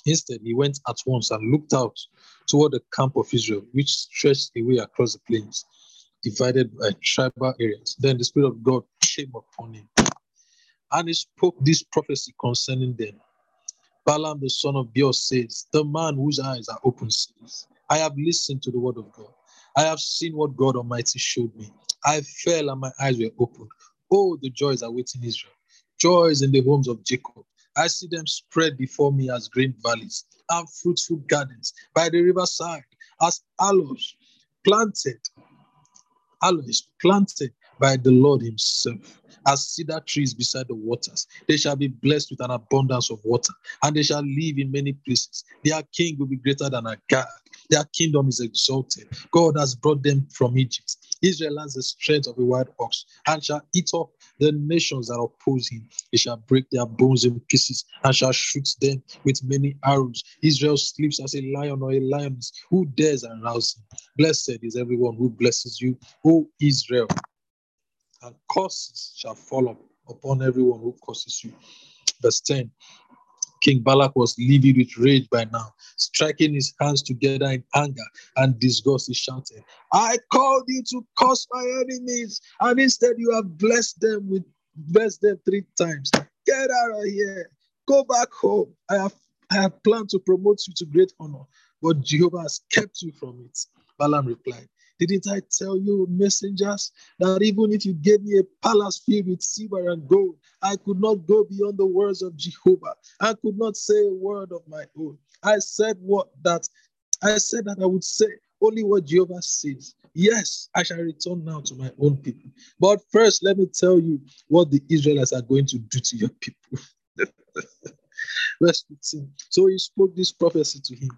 Instead, he went at once and looked out toward the camp of Israel, which stretched away across the plains, divided by tribal areas. Then the Spirit of God came upon him, and he spoke this prophecy concerning them. Balaam the son of Beor says, The man whose eyes are open says, I have listened to the word of God. I have seen what God Almighty showed me. I fell and my eyes were opened. Oh, the joys awaiting Israel, joys in the homes of Jacob. I see them spread before me as green valleys and fruitful gardens by the riverside, as aloes planted, aloes planted by the Lord Himself, as cedar trees beside the waters. They shall be blessed with an abundance of water, and they shall live in many places. Their king will be greater than a god. Their kingdom is exalted. God has brought them from Egypt. Israel has the strength of a wild ox and shall eat up the nations that oppose him. He shall break their bones in pieces and shall shoot them with many arrows. Israel sleeps as a lion or a lioness. Who dares arouse him? Blessed is everyone who blesses you, O Israel. And curses shall fall upon everyone who curses you. Verse 10 King Balak was livid with rage by now, striking his hands together in anger and disgust. He shouted, I called you to curse my enemies, and instead you have blessed them with blessed them three times. Get out of here. Go back home. I have I have planned to promote you to great honor, but Jehovah has kept you from it. Balaam replied, didn't I tell you, messengers, that even if you gave me a palace filled with silver and gold, I could not go beyond the words of Jehovah. I could not say a word of my own. I said what that I said that I would say only what Jehovah says. Yes, I shall return now to my own people. But first, let me tell you what the Israelites are going to do to your people. Verse 15. So he spoke this prophecy to him.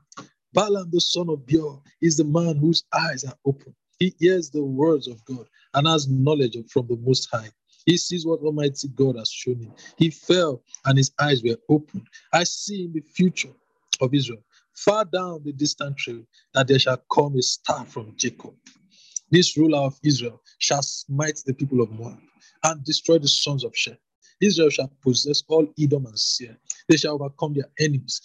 Balaam, the son of Beor, is the man whose eyes are open. He hears the words of God and has knowledge from the Most High. He sees what Almighty God has shown him. He fell and his eyes were opened. I see in the future of Israel, far down the distant trail, that there shall come a star from Jacob. This ruler of Israel shall smite the people of Moab and destroy the sons of Shem. Israel shall possess all Edom and Seir. They shall overcome their enemies.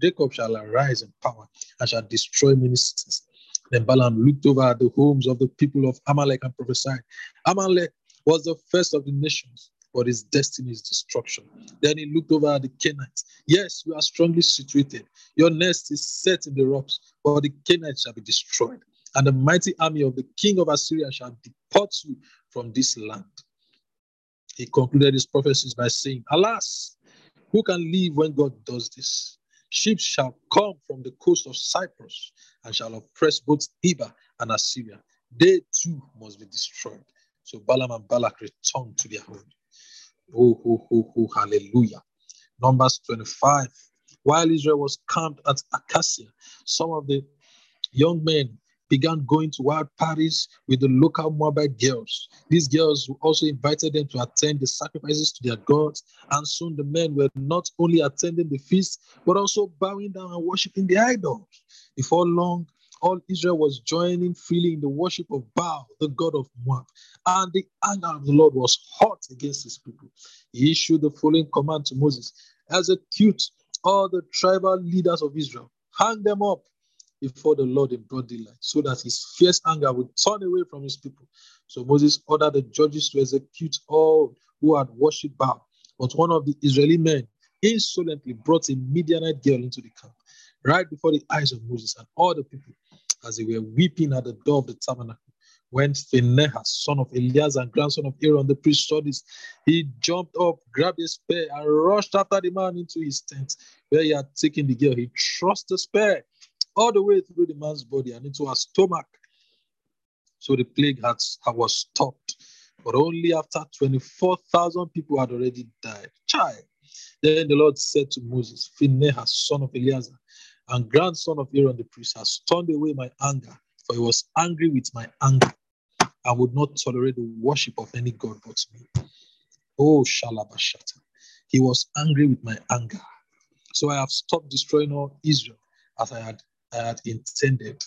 Jacob shall arise in power and shall destroy many cities. Then Balaam looked over the homes of the people of Amalek and prophesied. Amalek was the first of the nations, but his destiny is destruction. Then he looked over at the Canaanites. Yes, you are strongly situated. Your nest is set in the rocks, but the Canaanites shall be destroyed. And the mighty army of the king of Assyria shall deport you from this land. He concluded his prophecies by saying, Alas, who can live when God does this? Ships shall come from the coast of Cyprus and shall oppress both Eber and Assyria. They too must be destroyed. So Balaam and Balak returned to their home. Oh, oh, oh, oh, hallelujah. Numbers 25. While Israel was camped at Acacia, some of the young men began going to wild parties with the local Moabite girls. These girls also invited them to attend the sacrifices to their gods, and soon the men were not only attending the feast, but also bowing down and worshiping the idols. Before long, all Israel was joining freely in the worship of Baal, the god of Moab, and the anger of the Lord was hot against his people. He issued the following command to Moses Execute all the tribal leaders of Israel, hang them up before the Lord in broad daylight, so that his fierce anger would turn away from his people. So Moses ordered the judges to execute all who had worshipped Baal. But one of the Israeli men insolently brought a Midianite girl into the camp, right before the eyes of Moses and all the people, as they were weeping at the door of the tabernacle. When Phinehas, son of Eleazar and grandson of Aaron, the priest, saw this, he jumped up, grabbed a spear, and rushed after the man into his tent where he had taken the girl. He thrust the spear all the way through the man's body and into her stomach. So the plague had, was stopped. But only after 24,000 people had already died. Child. Then the Lord said to Moses, Phinehas, son of Eleazar, and grandson of Aaron the priest, has turned away my anger, for he was angry with my anger. I would not tolerate the worship of any God but me. Oh, Shalabashata. He was angry with my anger. So I have stopped destroying all Israel as I had, had intended.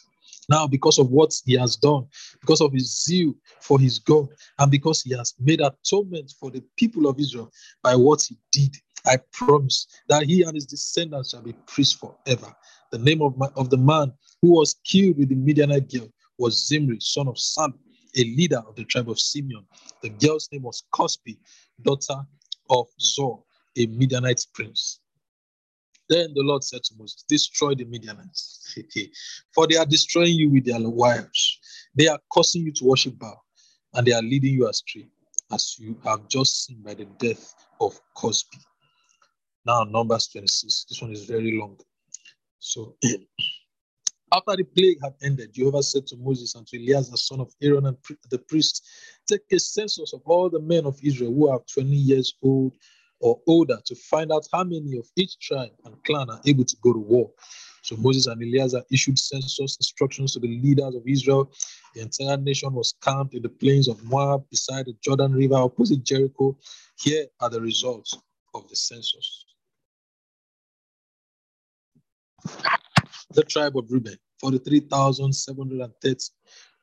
Now, because of what he has done, because of his zeal for his God, and because he has made atonement for the people of Israel by what he did, I promise that he and his descendants shall be priests forever. The name of, my, of the man who was killed with the Midianite girl was Zimri, son of Salu, a leader of the tribe of Simeon. The girl's name was Cozbi, daughter of Zor, a Midianite prince. Then the Lord said to Moses, Destroy the Midianites, for they are destroying you with their wives. They are causing you to worship Baal, and they are leading you astray, as you have just seen by the death of Cozbi. Now, Numbers 26. This one is very long. So, after the plague had ended, Jehovah said to Moses and to Eleazar, son of Aaron and the priest, Take a census of all the men of Israel who are 20 years old or older to find out how many of each tribe and clan are able to go to war. So Moses and Eleazar issued census instructions to the leaders of Israel. The entire nation was camped in the plains of Moab beside the Jordan River opposite Jericho. Here are the results of the census. The tribe of Reuben, 43,730.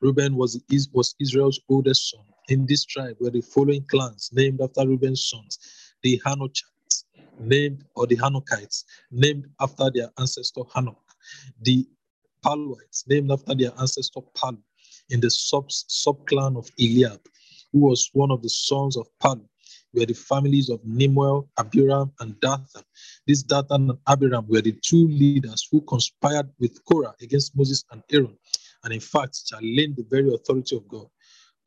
Reuben was, was Israel's oldest son. In this tribe were the following clans named after Reuben's sons the Hanochites, named, or the Hanokites, named after their ancestor Hanok, the Paluites, named after their ancestor Palu, in the sub subclan of Eliab, who was one of the sons of Palu, were the families of Nemuel, Abiram, and Dathan. These Dathan and Abiram were the two leaders who conspired with Korah against Moses and Aaron, and in fact challenged the very authority of God.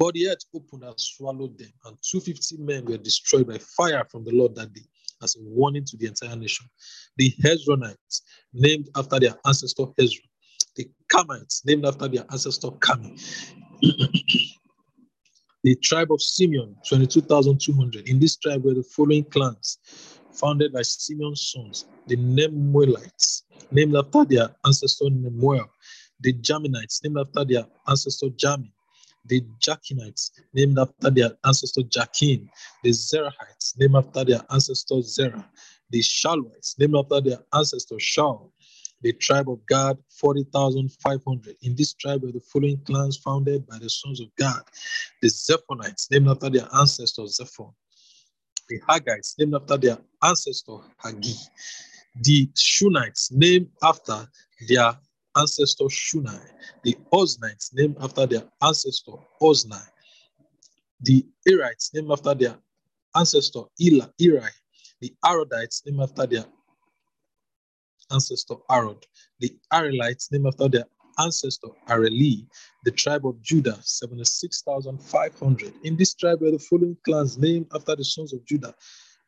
But the earth opened and swallowed them, and 250 men were destroyed by fire from the Lord that day, as a warning to the entire nation. The Hezronites, named after their ancestor Hezron, the Carmites, named after their ancestor Carmi. the tribe of Simeon, 22,200. In this tribe were the following clans, founded by Simeon's sons, the Nemuelites, named after their ancestor Nemuel, the Jaminites, named after their ancestor Jamin, the Jakinites, named after their ancestor Jakin, the Zerahites, named after their ancestor Zerah, the Shaluites, named after their ancestor Shal, the tribe of Gad, 40,500. In this tribe were the following clans founded by the sons of Gad, the Zephonites, named after their ancestor Zephon, the Haggites, named after their ancestor Haggi, the Shunites, named after their ancestor Shunai, the Oznites named after their ancestor Oznai, the Erites named after their ancestor Ela, Eri, the Arodites named after their ancestor Arod, the Arelites named after their ancestor Areli, the tribe of Judah, 76,500. In this tribe were the following clans named after the sons of Judah,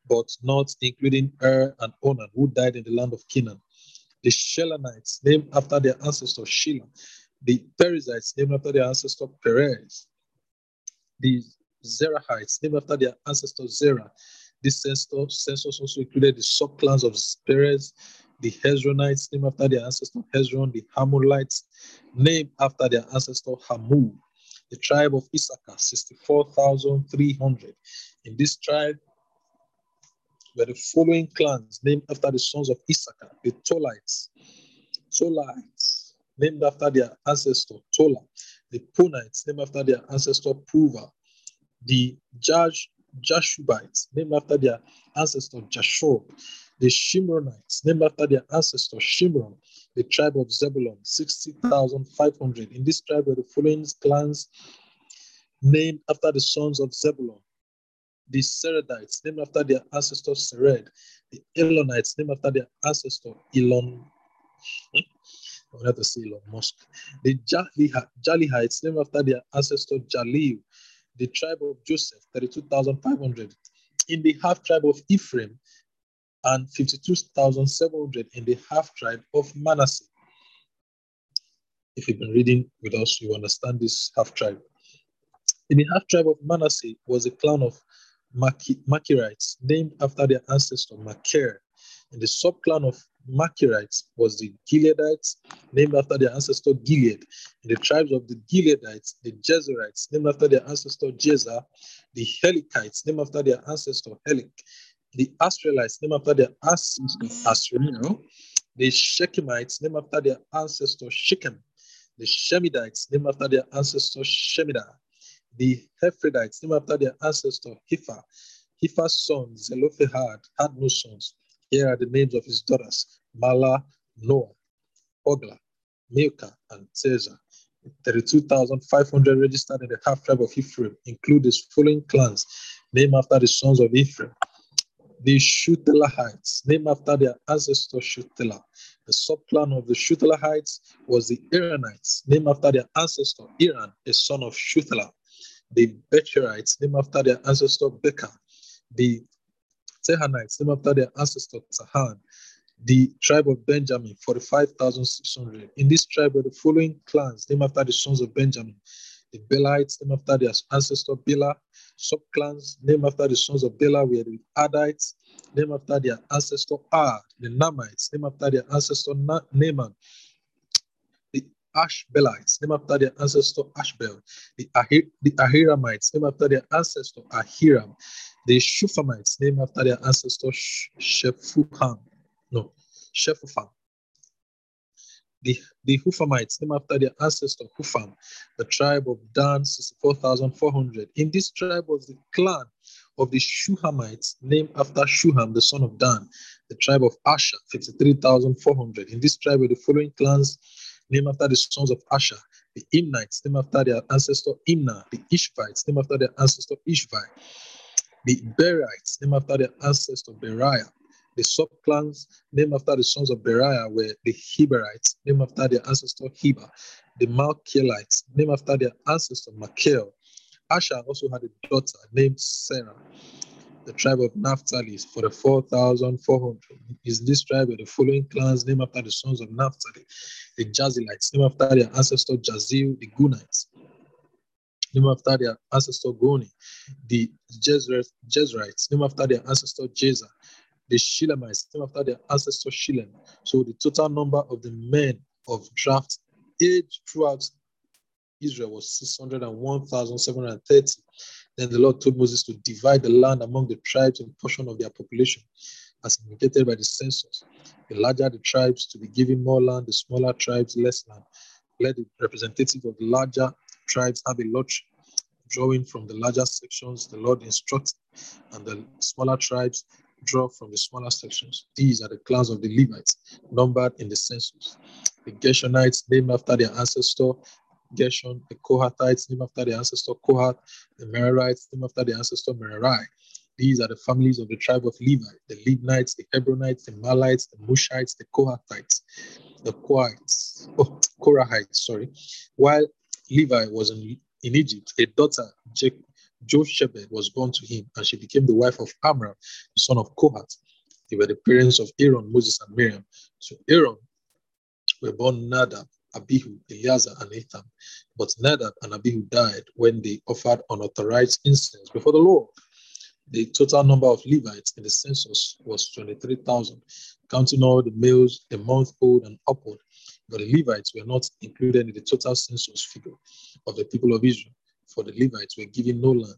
but not including Er and Onan, who died in the land of Canaan the Shelanites, named after their ancestor Shelah, the Perezites, named after their ancestor Perez, the Zerahites, named after their ancestor Zerah. This census also included the subclans of Perez, the Hezronites, named after their ancestor Hezron, the Hamulites, named after their ancestor Hamul, the tribe of Issachar, 64,300. In this tribe, were the following clans named after the sons of Issachar, the Tolites, Tolites, named after their ancestor Tola, the Punites, named after their ancestor Puva, the Jash, Jashubites, named after their ancestor Jashur, the Shimronites, named after their ancestor Shimron, the tribe of Zebulun, 60,500. In this tribe were the following clans named after the sons of Zebulun, the Seredites, named after their ancestor Sered, the Elonites, named after their ancestor Elon. Hmm? I wanted to say Elon Musk. The Jalihites, named after their ancestor Jahleel, the tribe of Joseph, 32,500. In the half tribe of Ephraim, and 52,700 in the half tribe of Manasseh. If you've been reading with us, you understand this half tribe. In the half tribe of Manasseh was a clan of Machirites named after their ancestor Machir. And the subclan of Machirites was the Gileadites named after their ancestor Gilead. In the tribes of the Gileadites, the Jezerites named after their ancestor Jezer, the Helikites named after their ancestor Helek, the Asrielites named after their ancestor Asriel, the Shechemites named after their ancestor Shechem, the Shemidites named after their ancestor Shemidah, the Hephridites named after their ancestor Hepher. Hepher's son Zelophehad had no sons. Here are the names of his daughters Mahlah, Noah, Ogla, Milcah, and Tirzah. 32,500 registered in the half tribe of Ephraim include the following clans named after the sons of Ephraim the Shuthelahites, named after their ancestor Shuthelah. The subclan of the Shuthelahites was the Eranites, named after their ancestor Eran, a son of Shuthelah. The Bekerites, named after their ancestor Beker. The Tahanites, named after their ancestor Tahan. The tribe of Benjamin, 45,600. In this tribe were the following clans, named after the sons of Benjamin. The Belites, named after their ancestor Bela, subclans named after the sons of Bela were the Ardites, named after their ancestor Ad, the Naamites, named after their ancestor Na- Naaman, Ashbelites, named after their ancestor Ashbel, the, Ahir- the Ahiramites, named after their ancestor Ahiram, the Shuphamites, named after their ancestor Shephuham, no, Shephufam, the, the Huphamites, named after their ancestor Hupham, the tribe of Dan, 64,400. In this tribe was the clan of the Shuhamites, named after Shuham, the son of Dan, the tribe of Asher, 53,400. In this tribe were the following clans named after the sons of Asher, the Imnites, named after their ancestor Imnah, the Ishvites, named after their ancestor Ishvi, the Berites, named after their ancestor Beriah, the subclans named after the sons of Beriah were the Heberites, named after their ancestor Heber, the Malkielites, named after their ancestor Machel. Asher also had a daughter named Sarah. The tribe of Naphtali is for the 4,400 is this tribe with the following clans named after the sons of Naphtali, the Jahzeelites, named after their ancestor Jahzeel, the Gunites, named after their ancestor Guni, the Jezreites, named after their ancestor Jezer, the Shillemites, came after their ancestor Shillem. So the total number of the men of draft age throughout Israel was 601,730. Then the Lord told Moses to divide the land among the tribes in portion of their population, as indicated by the census. The larger the tribes to be given more land, the smaller tribes less land. Let the representative of the larger tribes have a lottery, drawing from the larger sections the Lord instructed, and the smaller tribes draw from the smaller sections. These are the clans of the Levites, numbered in the census. The Gershonites, named after their ancestor Gershon, the Kohathites, named after their ancestor Kohath, the Merarites, named after their ancestor Merari. These are the families of the tribe of Levi, the Libnites, the Hebronites, the Mahlites, the Mushites, the Kohathites, the Kohites, oh, Korahites, sorry. While Levi was in, in Egypt, a daughter, Jochebed was born to him, and she became the wife of Amram, the son of Kohath. They were the parents of Aaron, Moses, and Miriam. So Aaron were born Nadab, Abihu, Eleazar, and Ethan. But Nadab and Abihu died when they offered unauthorized incense before the Lord. The total number of Levites in the census was 23,000, counting all the males, the month old, and upward. But the Levites were not included in the total census figure of the people of Israel for the Levites were given no land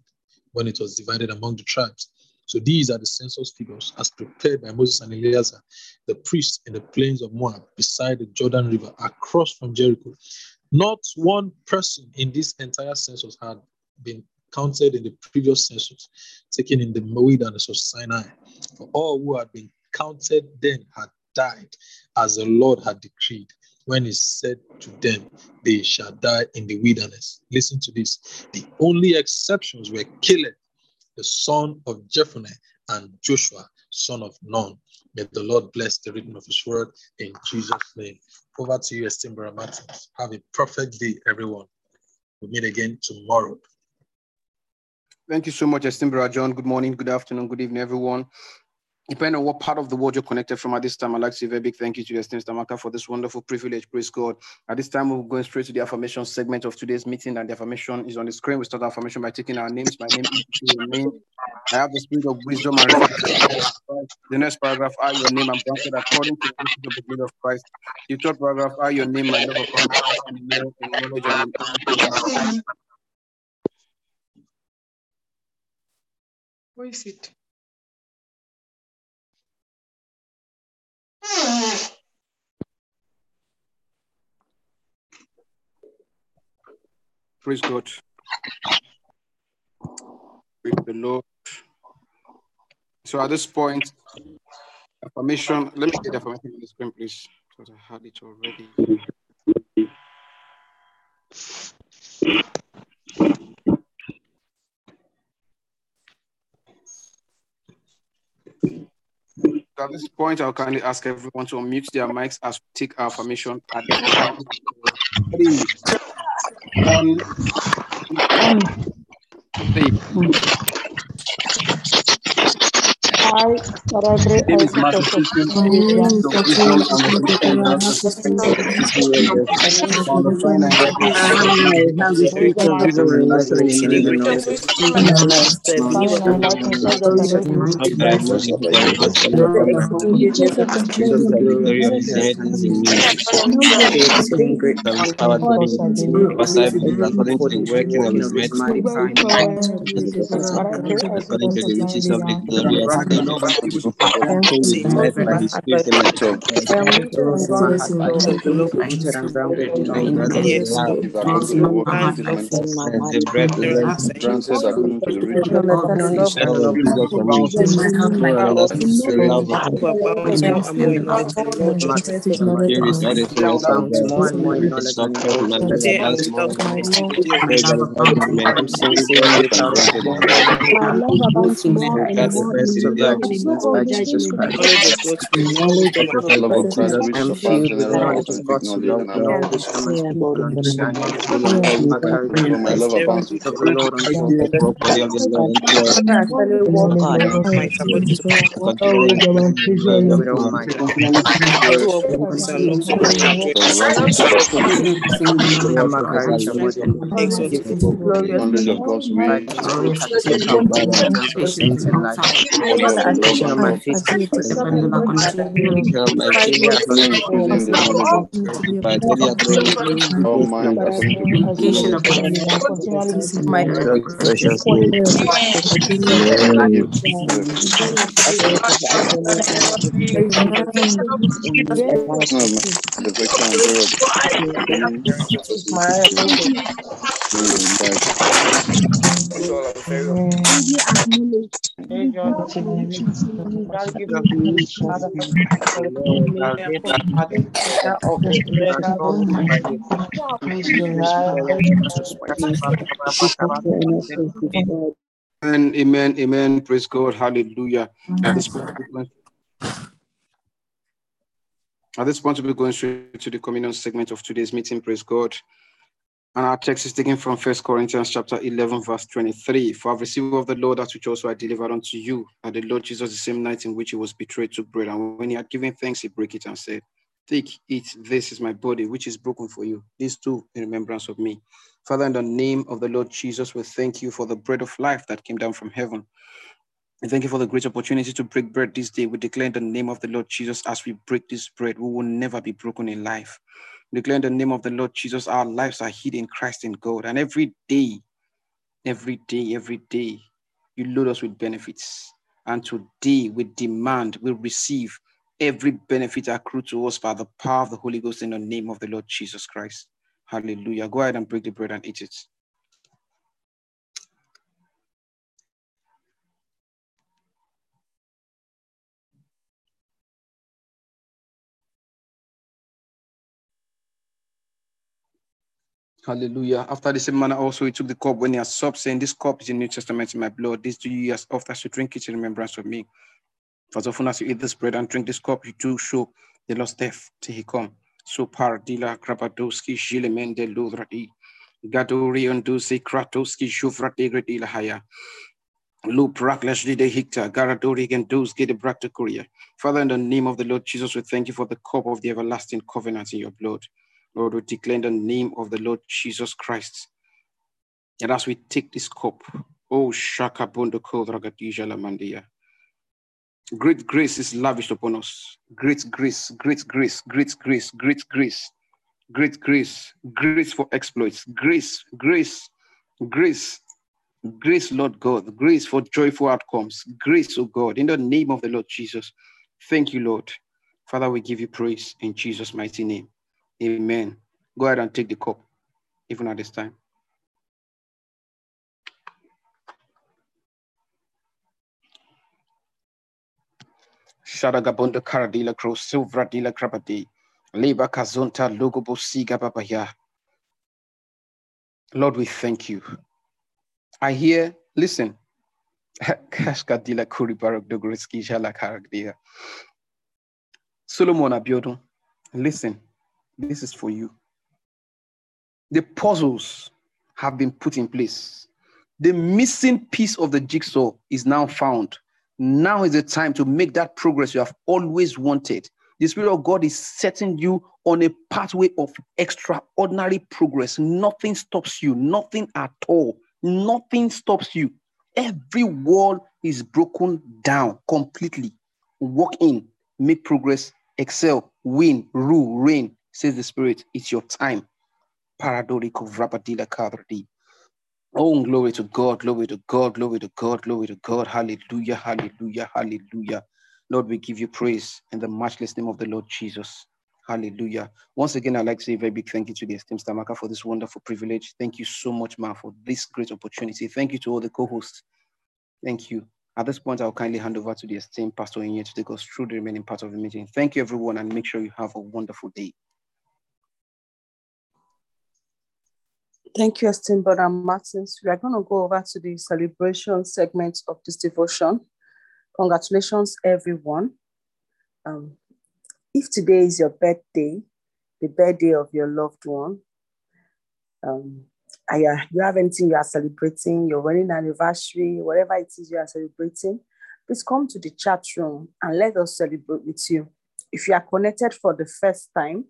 when it was divided among the tribes. So these are the census figures as prepared by Moses and Eleazar, the priests in the plains of Moab, beside the Jordan River, across from Jericho. Not one person in this entire census had been counted in the previous census, taken in the wilderness of Sinai. For all who had been counted then had died, as the Lord had decreed when he said to them, They shall die in the wilderness. Listen to this. The only exceptions were Caleb, the son of Jephunneh, and Joshua, son of Nun. May the Lord bless the reading of his word in Jesus' name. Over to you, esteemed Martins. Have a perfect day, everyone. We'll meet again tomorrow.
Thank you so much, esteemed John. Good morning, good afternoon, good evening, everyone. Depending on what part of the world you're connected from at this time, I'd like to say a very big thank you to your esteemed Stamaka for this wonderful privilege. Praise God. At this time, we're going straight to the affirmation segment of today's meeting, and the affirmation is on the screen. We start the affirmation by taking our names. My name is your name. I have the spirit of wisdom and. The next paragraph, I, your name and granted according to the riches of Christ. The third paragraph, I, your name, my love of in
Where is it?
Praise God. Praise the Lord. So at this point, affirmation, let me get the affirmation on the screen, please. Because I had it already. At this point, I'll kindly ask everyone to unmute their mics as we take our affirmation at the count of three. One, three.
I, but I pray
Name
I
is Matthew
confess
Christian,
of wisdom.
of wisdom and revelation granted. Multiplying and working
I have the
I may be
By most of the experience of the riches of the glory of the inheritance in me. Exceeding great
and cause I believe.
Because I to the working of his mighty
But I pray I
according to the
confess
riches of the glory of the who is led by his spirit in the church.
I am rich and grounded in
Riches
love.
of the Lord rooted and grounded in
God.
love.
Granted
Yes,
according
Lord.
to the working of the working
And
of his mighty
And the bread the
there
bread
are
granted according to the riches
Wisdom, understanding, love,
the love of Jesus for me. Joy and understanding
spirit
love of
who abounds more and more in knowledge and the Lord Jesus.
Here is that is the rest of God.
more and more in
The
knowledge and
software
in
my
all
life
Stay and be
advanced more.
helped by the activity of
Pray God is having men.
I'm
Holy
sincere
Ghost
without
and granted in love.
My love abounds more
The
and
God the
more
first
in
city
of
of
righteousness by Jesus Christ.
knowledge of God's will, wisdom
the love of God
The I'm
filled with knowledge of God's will,
and
the wisdom and spiritual understanding in the name my current
So my love
every
of the Lord unto all
the
men.
property of the Lord and pure.
I actually walk
all
in
might according to
I continually increase in the knowledge of
With all
God.
might.
So continually
two of us and not to
for,
enjoy
for righteousness,
Towards
Amakari
prophesy with
Shamodin.
exalt
knowledge of God's will,
By the Spirit I take power
balance,
and patience in life.
order of the Lord,
Meditation on my feet.
help my failure,
continually increase in the knowledge of
by daily attaining
all
wisdom,
mind according to the riches of
Education
God.
my precious.
Thank you. My Amen. Amen, amen. Praise God. Hallelujah. At this point, at this point, we'll be going straight to the communion segment of today's meeting. Praise God. And our text is taken from First Corinthians chapter 11, verse 23. For I've received of the Lord that which also I delivered unto you, that the Lord Jesus, the same night in which he was betrayed, took bread. And when he had given thanks, he broke it and said, Take, eat, this is my body, which is broken for you. These two in remembrance of me. Father, in the name of the Lord Jesus, we thank you for the bread of life that came down from heaven. And thank you for the great opportunity to break bread this day. We declare in the name of the Lord Jesus, as we break this bread, we will never be broken in life. In the name of the Lord Jesus, our lives are hid in Christ in God. And every day, every day, every day, you load us with benefits. And today, we demand, we receive every benefit accrued to us by the power of the Holy Ghost in the name of the Lord Jesus Christ. Hallelujah. Go ahead and break the bread and eat it. Hallelujah. After the same manner, also he took the cup when he had supped, saying, This cup is the New Testament in my blood. This do you as often as you drink it in remembrance of me. For as often as you eat this bread and drink this cup, you do show the Lord's death till he come. So par dila krapadoski jilemende ludradi. Gadori unduzi kratoski jufrati gredila haya. Lu praklash de hikta, garadori get the korea. Father, in the name of the Lord Jesus, we thank you for the cup of the everlasting covenant in your blood. Lord, we declare the name of the Lord Jesus Christ. And as we take this cup, oh Shaka. Great grace is lavished upon us. Great grace, great grace, great grace, great grace, great grace, grace for exploits, grace, grace, grace, grace, Lord God, grace for joyful outcomes, grace, oh God, in the name of the Lord Jesus. Thank you, Lord. Father, we give you praise in Jesus' mighty name. Amen. Go ahead and take the cup, even at this time. Shadagabunda Karadila Cross, Silvra Dila Krabadi, Leba Kazunta Logobo Siga Babaya. Lord, we thank you. I hear, listen. Kashkadila Kuribarok Dogriski Jala Karagdia. Solomon Abiodun, listen, this is for you. The puzzles have been put in place. The missing piece of the jigsaw is now found. Now is the time to make that progress you have always wanted. The Spirit of God is setting you on a pathway of extraordinary progress. Nothing stops you, nothing at all. Nothing stops you. Every wall is broken down completely. Walk in, make progress, excel, win, rule, reign, says the Spirit. It's your time. Paradorico Vrabadila Kadradi. Oh, glory to God, glory to God, glory to God, glory to God. Hallelujah, hallelujah, hallelujah. Lord, we give you praise in the matchless name of the Lord Jesus. Hallelujah. Once again, I'd like to say a very big thank you to the esteemed Stamaka for this wonderful privilege. Thank you so much, Ma, for this great opportunity. Thank you to all the co-hosts. Thank you. At this point, I'll kindly hand over to the esteemed Pastor Inye to take us through the remaining part of the meeting. Thank you, everyone, and make sure you have a wonderful day.
Thank you, esteemed Brother Martins. We are going to go over to the celebration segment of this devotion. Congratulations, everyone. Um, if today is your birthday, the birthday of your loved one, um, you have anything you are celebrating, your wedding anniversary, whatever it is you are celebrating, please come to the chat room and let us celebrate with you. If you are connected for the first time,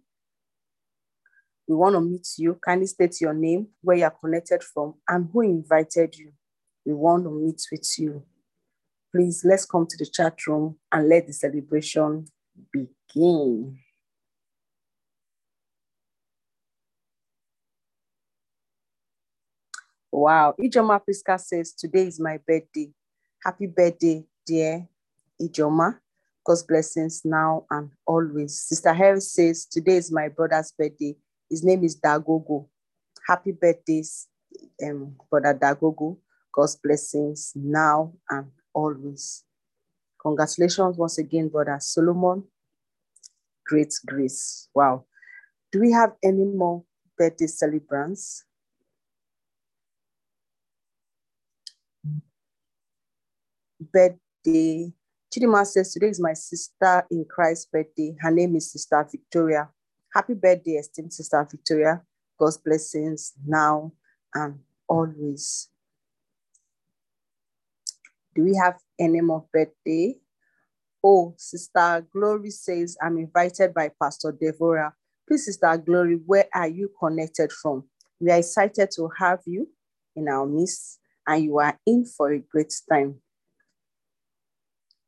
we want to meet you. Kindly state your name, where you are connected from, and who invited you. We want to meet with you. Please, let's come to the chat room and let the celebration begin. Wow, Ijoma Priska says, Today is my birthday. Happy birthday, dear Ijoma. God's blessings now and always. Sister Harris says, Today is my brother's birthday. His name is Dagogo. Happy birthdays, um, Brother Dagogo. God's blessings now and always. Congratulations once again, Brother Solomon. Great grace. Wow. Do we have any more birthday celebrants? Birthday. Chidima says, Today is my sister in Christ's birthday. Her name is Sister Victoria. Happy birthday, esteemed Sister Victoria. God's blessings now and always. Do we have any more birthday? Oh, Sister Glory says, I'm invited by Pastor Deborah. Please, Sister Glory, where are you connected from? We are excited to have you in our midst, and you are in for a great time.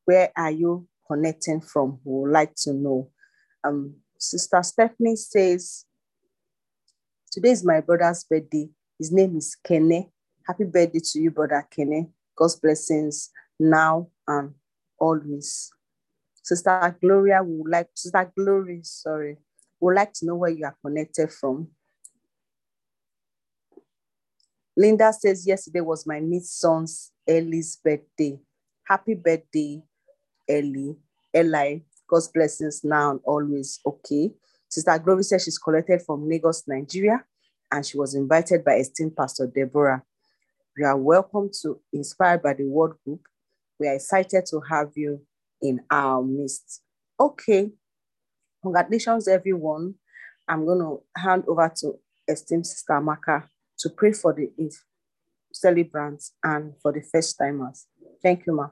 Where are you connecting from? We would like to know. Um, Sister Stephanie says, Today is my brother's birthday. His name is Kene. Happy birthday to you, brother Kene. God's blessings now and always. Sister Gloria would like, Sister Glory, sorry, would like to know where you are connected from. Linda says, yesterday was my niece son's Ellie's birthday. Happy birthday, Ellie. Eli, God's blessings now and always. Okay. Sister Glory says she's collected from Lagos, Nigeria.
and she was invited by esteemed Pastor Deborah. You are welcome to Inspired by the Word Group. We are excited to have you in our midst. Okay, congratulations, everyone. I'm going to hand over to esteemed Sister Amaka to pray for the celebrants and for the first timers. Thank you, Ma.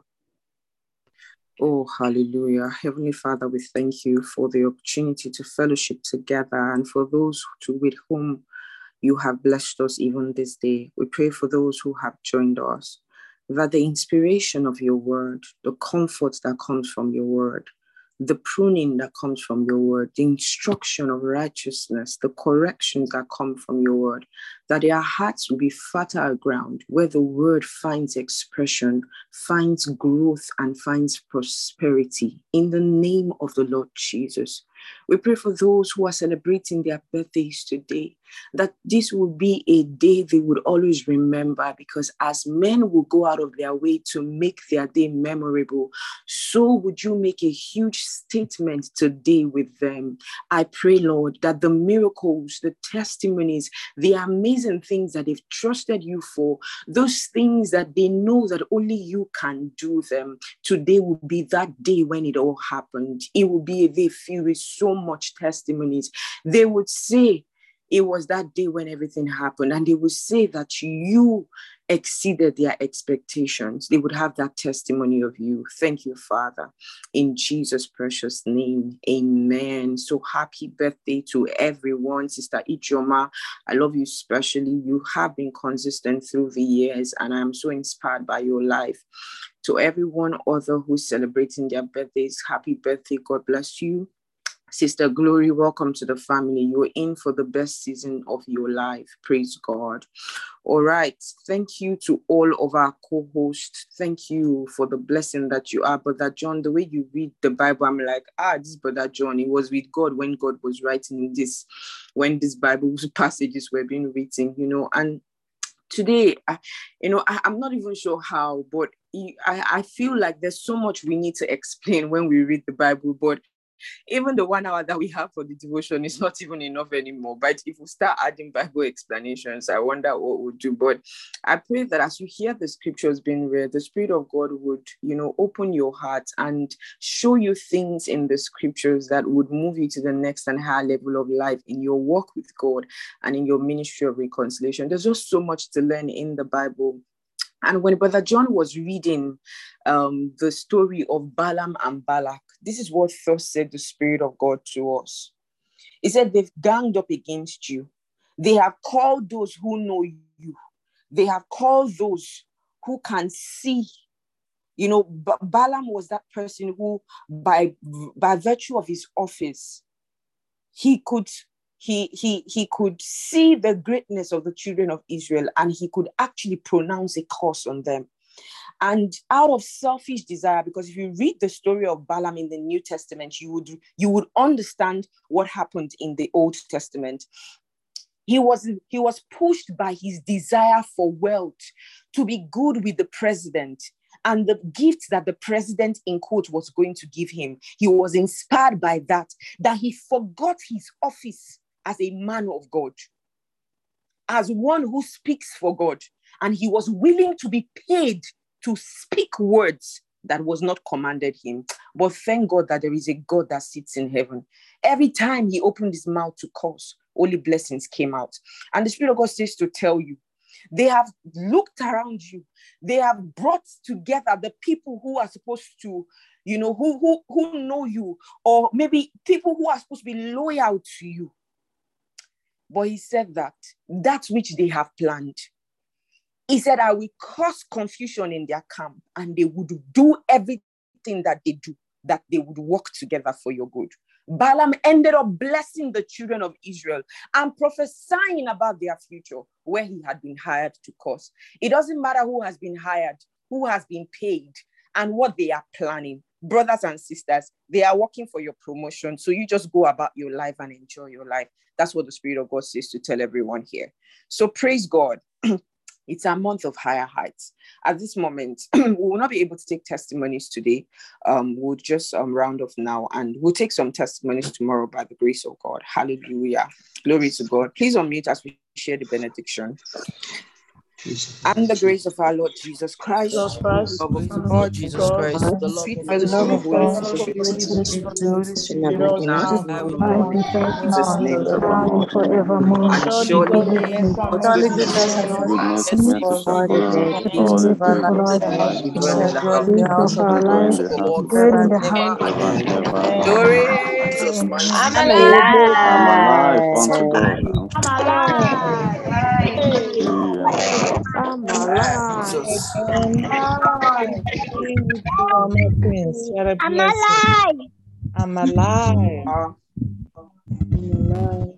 Oh, hallelujah. Heavenly Father, we thank you for the opportunity to fellowship together and for those to, with whom you have blessed us even this day. We pray for those who have joined us, that the inspiration of your word, the comfort that comes from your word, the pruning that comes from your word, the instruction of righteousness, the corrections that come from your word, that their hearts will be fertile ground where the word finds expression, finds growth, and finds prosperity. In the name of the Lord Jesus. We pray for those who are celebrating their birthdays today, that this will be a day they would always remember because as men will go out of their way to make their day memorable, so would you make a huge statement today with them. I pray, Lord, that the miracles, the testimonies, the amazing things that they've trusted you for, those things that they know that only you can do them, today will be that day when it all happened. It will be a day filled with so much testimonies. They would say, it was that day when everything happened, and they would say that you exceeded their expectations. They would have that testimony of you. Thank you, Father. In Jesus' precious name, amen. So happy birthday to everyone. Sister Ichoma, I love you especially. You have been consistent through the years, and I'm so inspired by your life. To everyone other who's celebrating their birthdays, happy birthday. God bless you. Sister Glory, welcome to the family. You're in for the best season of your life. Praise God. All right. Thank you to all of our co hosts. Thank you for the blessing that you are. Brother John, the way you read the Bible, I'm like, ah, this Brother John, it was with God when God was writing this, when these Bible passages were being written, you know. And today, I, you know, I, am not even sure how, but I, I feel like there's so much we need to explain when we read the Bible. But even the one hour that we have for the devotion is not even enough anymore. But if we start adding Bible explanations, I wonder what we'll do. But I pray that as you hear the scriptures being read, the Spirit of God would, you know, open your heart and show you things in the scriptures that would move you to the next and higher level of life in your walk with God and in your ministry of reconciliation. There's just so much to learn in the Bible and when Brother John was reading um, the story of Balaam and Balak, this is what thus said the Spirit of God to us. He said, They've ganged up against you. They have called those who know you. They have called those who can see. You know, ba- Balaam was that person who, by, by virtue of his office, he could he he he could see the greatness of the children of Israel and he could actually pronounce a curse on them. And out of selfish desire, because if you read the story of Balaam in the New Testament, you would you would understand what happened in the Old Testament. He was he was pushed by his desire for wealth to be good with the president and the gift that the president in quote was going to give him he was inspired by that that he forgot his office as a man of God, as one who speaks for God. And he was willing to be paid to speak words that was not commanded him. But thank God that there is a God that sits in heaven. Every time he opened his mouth to curse, only blessings came out. And the Spirit of God says to tell you, they have looked around you. They have brought together the people who are supposed to, you know, who, who, who know you, or maybe people who are supposed to be loyal to you. But he said that that which they have planned, he said, I will cause confusion in their camp and they would do everything that they do, that they would work together for your good. Balaam ended up blessing the children of Israel and prophesying about their future where he had been hired to cause. It doesn't matter who has been hired, who has been paid, and what they are planning. Brothers and sisters, they are working for your promotion. So you just go about your life and enjoy your life. That's what the Spirit of God says to tell everyone here. So praise God. It's a month of higher heights. At this moment, we will not be able to take testimonies today. Um, we'll just um, round off now and we'll take some testimonies tomorrow by the grace of God. Hallelujah. Glory to God. Please unmute as we share the benediction. And the grace of our Lord Jesus Christ,
Jesus Christ,
love of
the Lord
Jesus
God,
Christ,
the
sweet fellowship of
the
Spirit,
Spirit,
be with us now and forevermore. In Jesus' name.
and forevermore.
And
Surely
surely
goodness
God's
surely
goodness
goodness
and
and
Goodness
mercy
and
mercy
mercy
shall
shall
follow
follow
us
us
all
all
the
the
Merciful
days
days
of
of
Lord,
our
our
life.
life.
we
We
dwell in the house
in the
days
house
of
of
our
Dwell in
Lord
life,
the house of the
dwell in
Lord
the
forever
house
forever and ever.
and
Amen.
Glory.
ever. In Jesus' mighty
I'm
name.
I'm alive
alive.
unto God.
I'm alive.
Jesus.
I'm alive.
I'm alive.
I'm alive.
I'm alive. I'm alive.